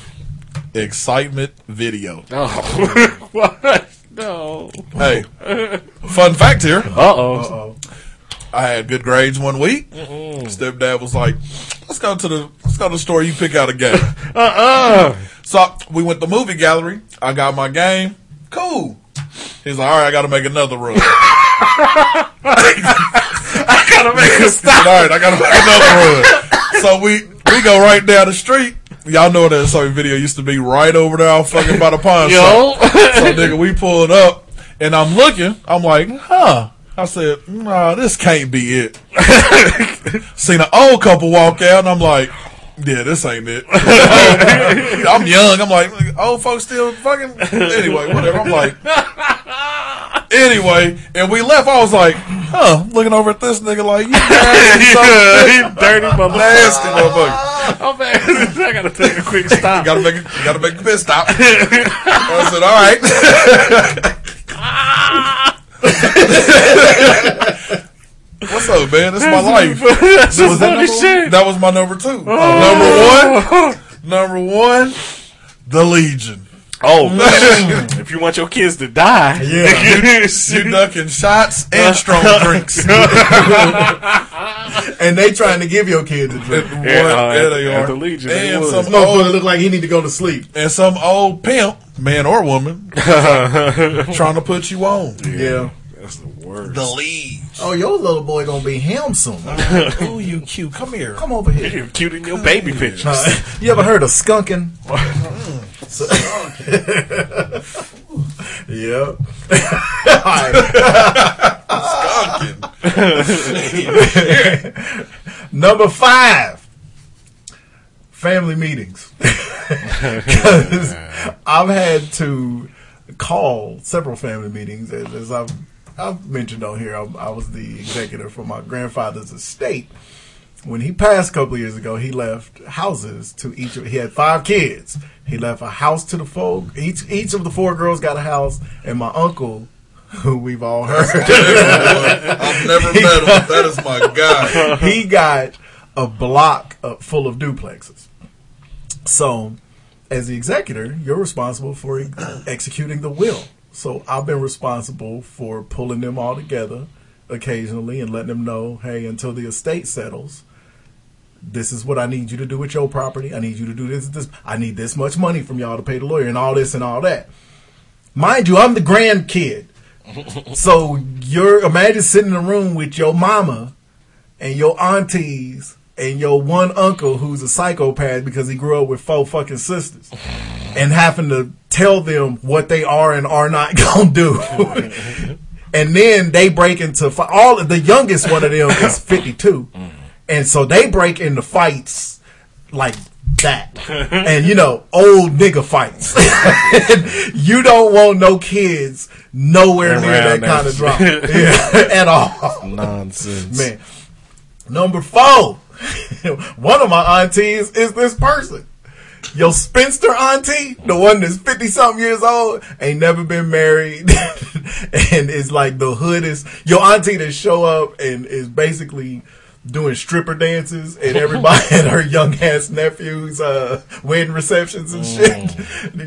excitement video. Oh, what? No. Hey, fun fact here. Uh oh. I had good grades one week. Stepdad was like, "Let's go to the let's go to the store. You pick out a game." Uh uh. so we went to the movie gallery. I got my game. Cool. He's like, "All right, I got to make another run." I gotta make a All stop. right, I got to make another run. So we we go right down the street. Y'all know that sorry video used to be right over there, all fucking by the pawn shop. Yo. So nigga, we pulled up, and I'm looking. I'm like, huh. I said, nah, this can't be it. Seen an old couple walk out, and I'm like, yeah, this ain't it. I'm young. I'm like, old folks still fucking. Anyway, whatever. I'm like, anyway, and we left. I was like, huh, looking over at this nigga like, you nasty, you son. dirty motherfucker. nasty motherfucker. Oh man, I gotta take a quick stop. You gotta make it. You gotta make the piss stop. I said, all right. What's up, man? This is my life. That's Was that, number shit. that was my number two. Oh. Number one. Number one. The Legion. Oh, man. if you want your kids to die, Yeah. You ducking shots and strong drinks. And they trying to give your kids a drink. One, Yeah, uh, yeah, at- they at are. the Legion, they and some Smoke old, it look like he need to go to sleep. and some old pimp, man or woman, trying to put you on. Yeah. that's the worst. The lead. Oh, your little boy gonna be handsome. Ooh, you cute. Come here. Come over here. You're cute in your baby pictures. Uh, you ever heard of skunking? So- oh, yep. Number five, family meetings. 'Cause I've had to call several family meetings, as, as I've I've mentioned on here. I, I was the executor for my grandfather's estate. When he passed a couple of years ago, he left houses to each. Of, he had five kids. He left a house to the folk. Each each of the four girls got a house, and my uncle, who we've all heard, I've never met him, that is my guy. he got a block full of duplexes. So, as the executor, you're responsible for executing the will. So, I've been responsible for pulling them all together occasionally and letting them know, hey, until the estate settles, this is what I need you to do with your property. I need you to do this, this. I need this much money from y'all to pay the lawyer and all this and all that. Mind you, I'm the grandkid. so you're imagine sitting in a room with your mama and your aunties and your one uncle who's a psychopath because he grew up with four fucking sisters and having to tell them what they are and are not gonna do. and then they break into all the youngest one of them is 52 mm. And so they break into fights like that. And you know old nigga fights. You don't want no kids nowhere near that kind of drama yeah, at all. Nonsense. man. Number four. One of my aunties is this person. Your spinster auntie, the one that's 50 something years old, ain't never been married, and is like the hoodest. Your auntie that show up and is basically doing stripper dances and everybody and her young ass nephews uh wedding receptions and shit.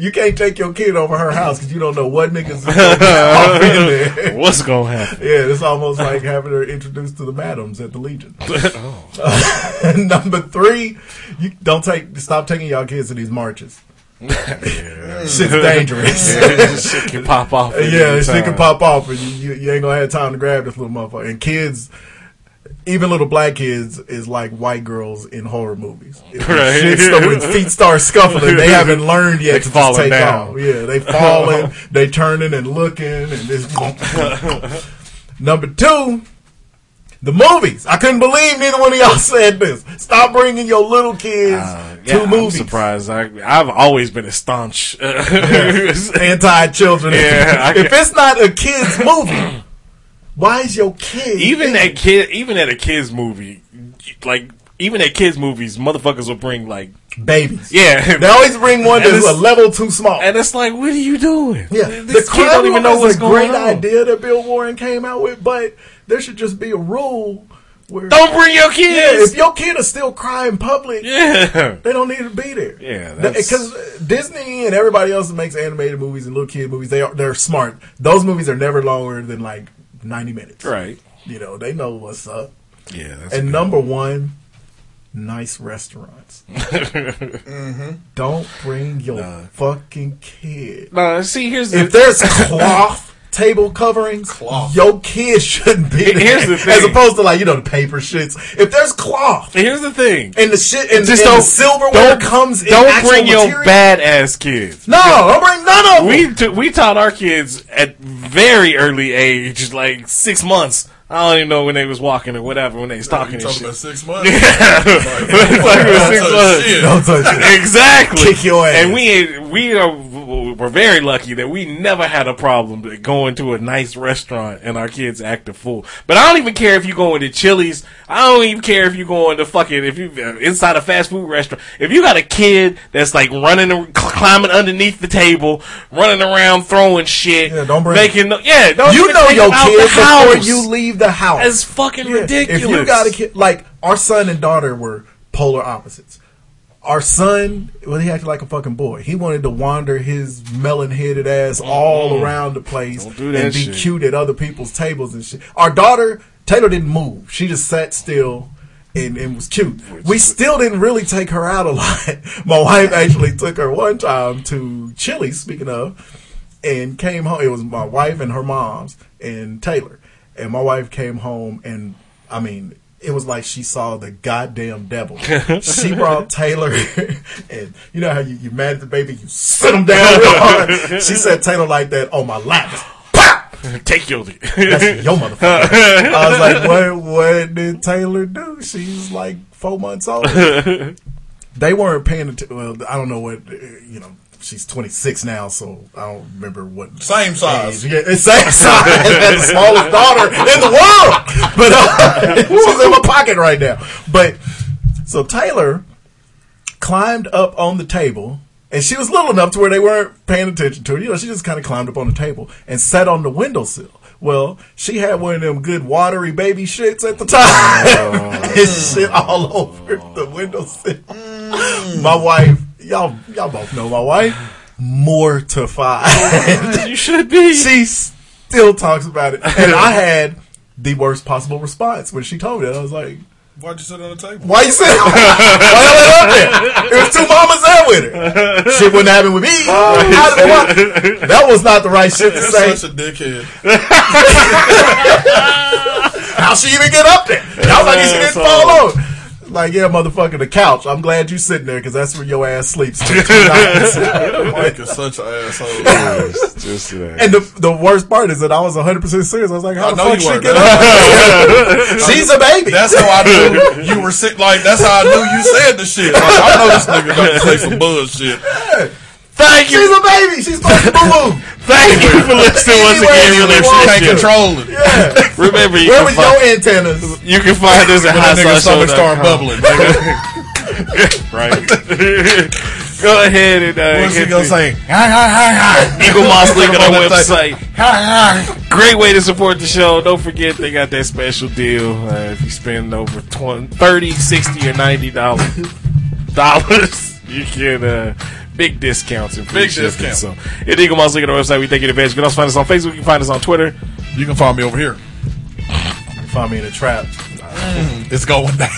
You can't take your kid over her house because you don't know what niggas is gonna be in there. What's gonna happen? yeah it's almost like having her introduced to the madams at the legion. Oh. uh, number three you don't take stop taking y'all kids to these marches. Shit's dangerous. Yeah, shit can pop off yeah shit can pop off and you, you, you ain't gonna have time to grab this little motherfucker. And kids even little black kids is like white girls in horror movies. If Right. shit start- when feet start scuffling, they haven't learned yet They to just take down. off. Yeah, they falling, they turning and looking, and this. Number two, the movies. I couldn't believe neither one of y'all said this. Stop bringing your little kids Uh, to yeah, I'm movies. surprised. I, I've always been a staunch uh, Anti children. Yeah, if it's not a kids movie, why is your kid even in at kid, even at a kids movie, like even at kids movies, motherfuckers will bring like babies? yeah. They always bring one And that's a level too small. and it's like, what are you doing? Yeah, this the kid don't even know what's a going great on. idea that Bill Warren came out with, but there should just be a rule where Don't bring your kids. yeah, if your kid is still crying public, Yeah, they don't need to be there. Yeah, because Disney and everybody else that makes animated movies and little kid movies, they are they're smart. Those movies are never longer than like ninety minutes. right. You know, they know what's up. Yeah, that's And number one, nice restaurants. Mm-hmm. Don't bring your Nah. fucking kid. No, see, here's the If there's cloth table coverings, cloth. your kids shouldn't be there. Here's the thing. As opposed to like, you know, the paper shits. If there's cloth here's the thing. and the shit and, Just and don't the silverware don't comes in Don't bring your bad ass kids. No, don't bring none of them. We t- we taught our kids at very early age, like six months. I don't even know when they was walking or whatever when they was talking You talking about six months? It's like it six Don't touch months. shit. Don't touch it. Exactly. Kick your ass. And we we are we're very lucky that we never had a problem going to a nice restaurant and our kids act a fool. But I don't even care if you go into Chili's. I don't even care if you go into fucking if you uh, inside a fast food restaurant. If you got a kid that's like running, cl- climbing underneath the table, running around throwing shit, Yeah, don't bring- making no- yeah. Don't you know your them out kid before house. you leave the house. That's fucking Yeah, ridiculous. If you got a kid, like our son and daughter were polar opposites. Our son, well, he acted like a fucking boy. He wanted to wander his melon-headed ass mm-hmm. all around the place Don't do that and be shit. cute at other people's tables and shit. Our daughter, Taylor, didn't move. She just sat still and, and was cute. We still didn't really take her out a lot. My wife actually took her one time to Chili's. Speaking of, and came home. It was my wife and her mom's and Taylor. And my wife came home and I mean, it was like she saw the goddamn devil. she brought Taylor and you know how you, you mad at the baby, you sit him down real hard. She said Taylor like that on my lap. Pop! Take your That's your motherfucker. I was like, what what did Taylor do? She's like four months old. They weren't paying attention. Well, I don't know what, uh, you know, she's 26 now, so I don't remember what. Same size. age. Yeah, it's same size as the smallest daughter in the world. But uh, she's in my pocket right now. But so Taylor climbed up on the table, and she was little enough to where they weren't paying attention to her. You know, she just kind of climbed up on the table and sat on the windowsill. Well, she had one of them good watery baby shits at the time. and shit all over the windowsill. My wife, y'all, y'all both know my wife, mortified. you should be. She still talks about it, and I had the worst possible response when she told me that. I was like, Why'd you sit on the table? "Why you saying? Why y'all let up there? It was two mamas there with her. Shit wouldn't happen with me. How did- That was not the right shit to You're say. such a dickhead. How she even get up there? I was like, she didn't fall over. Like, yeah, motherfucker, the couch. I'm glad you sitting there because that's where your ass sleeps. for two nights. Mike is such an asshole. Just that. And the the worst part is that I was 100 percent serious. I was like, how I the fuck you she were. get up? She's a baby. That's how I knew you were sick. Like that's how I knew you said the shit. Like, I know this nigga gonna say some bullshit. Thank you. She's a baby. She's supposed to boo boo. Thank you for listening once again. Anyway, Really you Can't appreciate control it. Yeah. Remember, you Where can, was find, your antennas? you can find us at When that nigga stomach start bubbling. nigga. Right. Go ahead and uh, What's he hit gonna say? Hi, hi, hi, hi. Eaglemoss link on our Website. website. Hi, hi. Great way to support the show. Don't forget they got that special deal. Uh, if you spend over 20, 30 60 or ninety dollars, dollars, you get uh, big discounts and free Big shipping. discount. So, hit Eaglemoss link on our website. We take it advantage. You can also find us on Facebook. You can find us on Twitter. You can find me over here. You can find me in a trap. It's going down.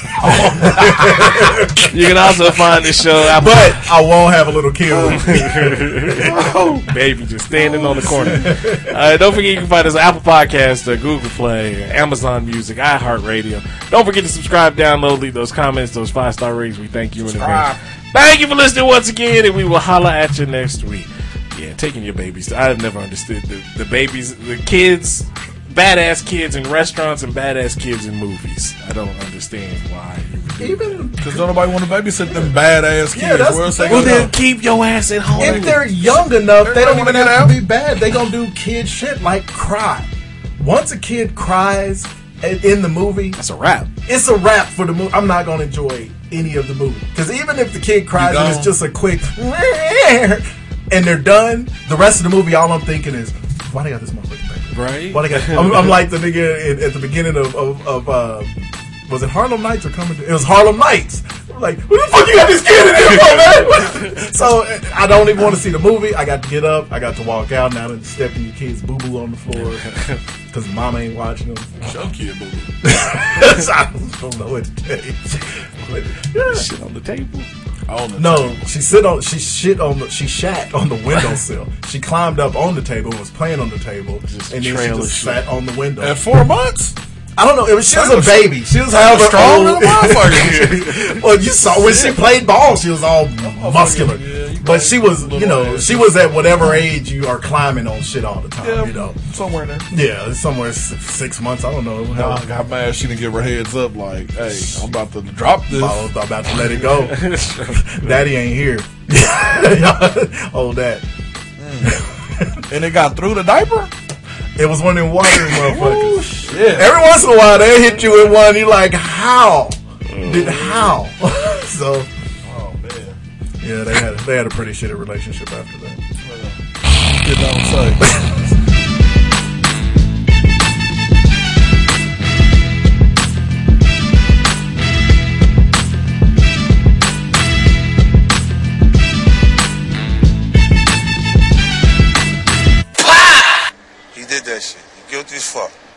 You can also find the show. Apple But I won't have a little kid. oh, baby, just standing on the corner. Uh, don't forget you can find us on Apple Podcast, uh, Google Play, Amazon Music, iHeartRadio. Don't forget to subscribe, download, leave those comments, those five star ratings. We thank you in advance. Thank you for listening once again, and we will holla at you next week. Yeah, taking your babies. I've never understood the, the babies, the kids, badass kids in restaurants and badass kids in movies. I don't understand why. you would do Even Because don't nobody want to babysit them badass kids. Yeah, that's Where the they thing. Well, then keep your ass at home. if they're young enough, they don't even wanna get have to be bad. They gonna do kid shit like cry. Once a kid cries in in the movie, That's a wrap. it's a wrap for the movie. I'm not gonna enjoy any of the movie because even if the kid cries You and it's just a quick and they're done, the rest of the movie, all I'm thinking is, why do they got this motherfucker back? there? Right? Got? I'm, I'm like the nigga at the beginning of of, of uh, was it Harlem Nights or coming? To, it was Harlem Nights. I'm like, what the fuck you got this kid in here for, man? so I don't even want to see the movie. I got to get up. I got to walk out. Now that stepping your kid's boo boo on the floor because mama ain't watching them. Show kid, boo. Boo. I don't know what to tell you. But, yeah. Shit on the table. On the No, she sit on she shit on the she shat on the windowsill. she climbed up on the table, was playing on the table, Just and then she trail just of shit. sat on the window. At four months? I don't know. It was, she was That a baby. She was however was strong old. motherfucker. well, you saw when she played ball, she was all muscular. yeah, but she was, you know, ass. she was at whatever age you are climbing on shit all the time. Yeah, You know, somewhere in there. yeah, somewhere six months. I don't know. How, I got mad. She didn't give her heads up. Like, hey, I'm about to drop this. I was about to let it go. Daddy ain't here. Hold that. And it got through the diaper. It was one of them watering motherfuckers. Yeah. Every once in a while, they hit you with one. You're like, how? Did how? so Oh man. yeah, they had they had a pretty shitty relationship after that. Oh, you don't say. He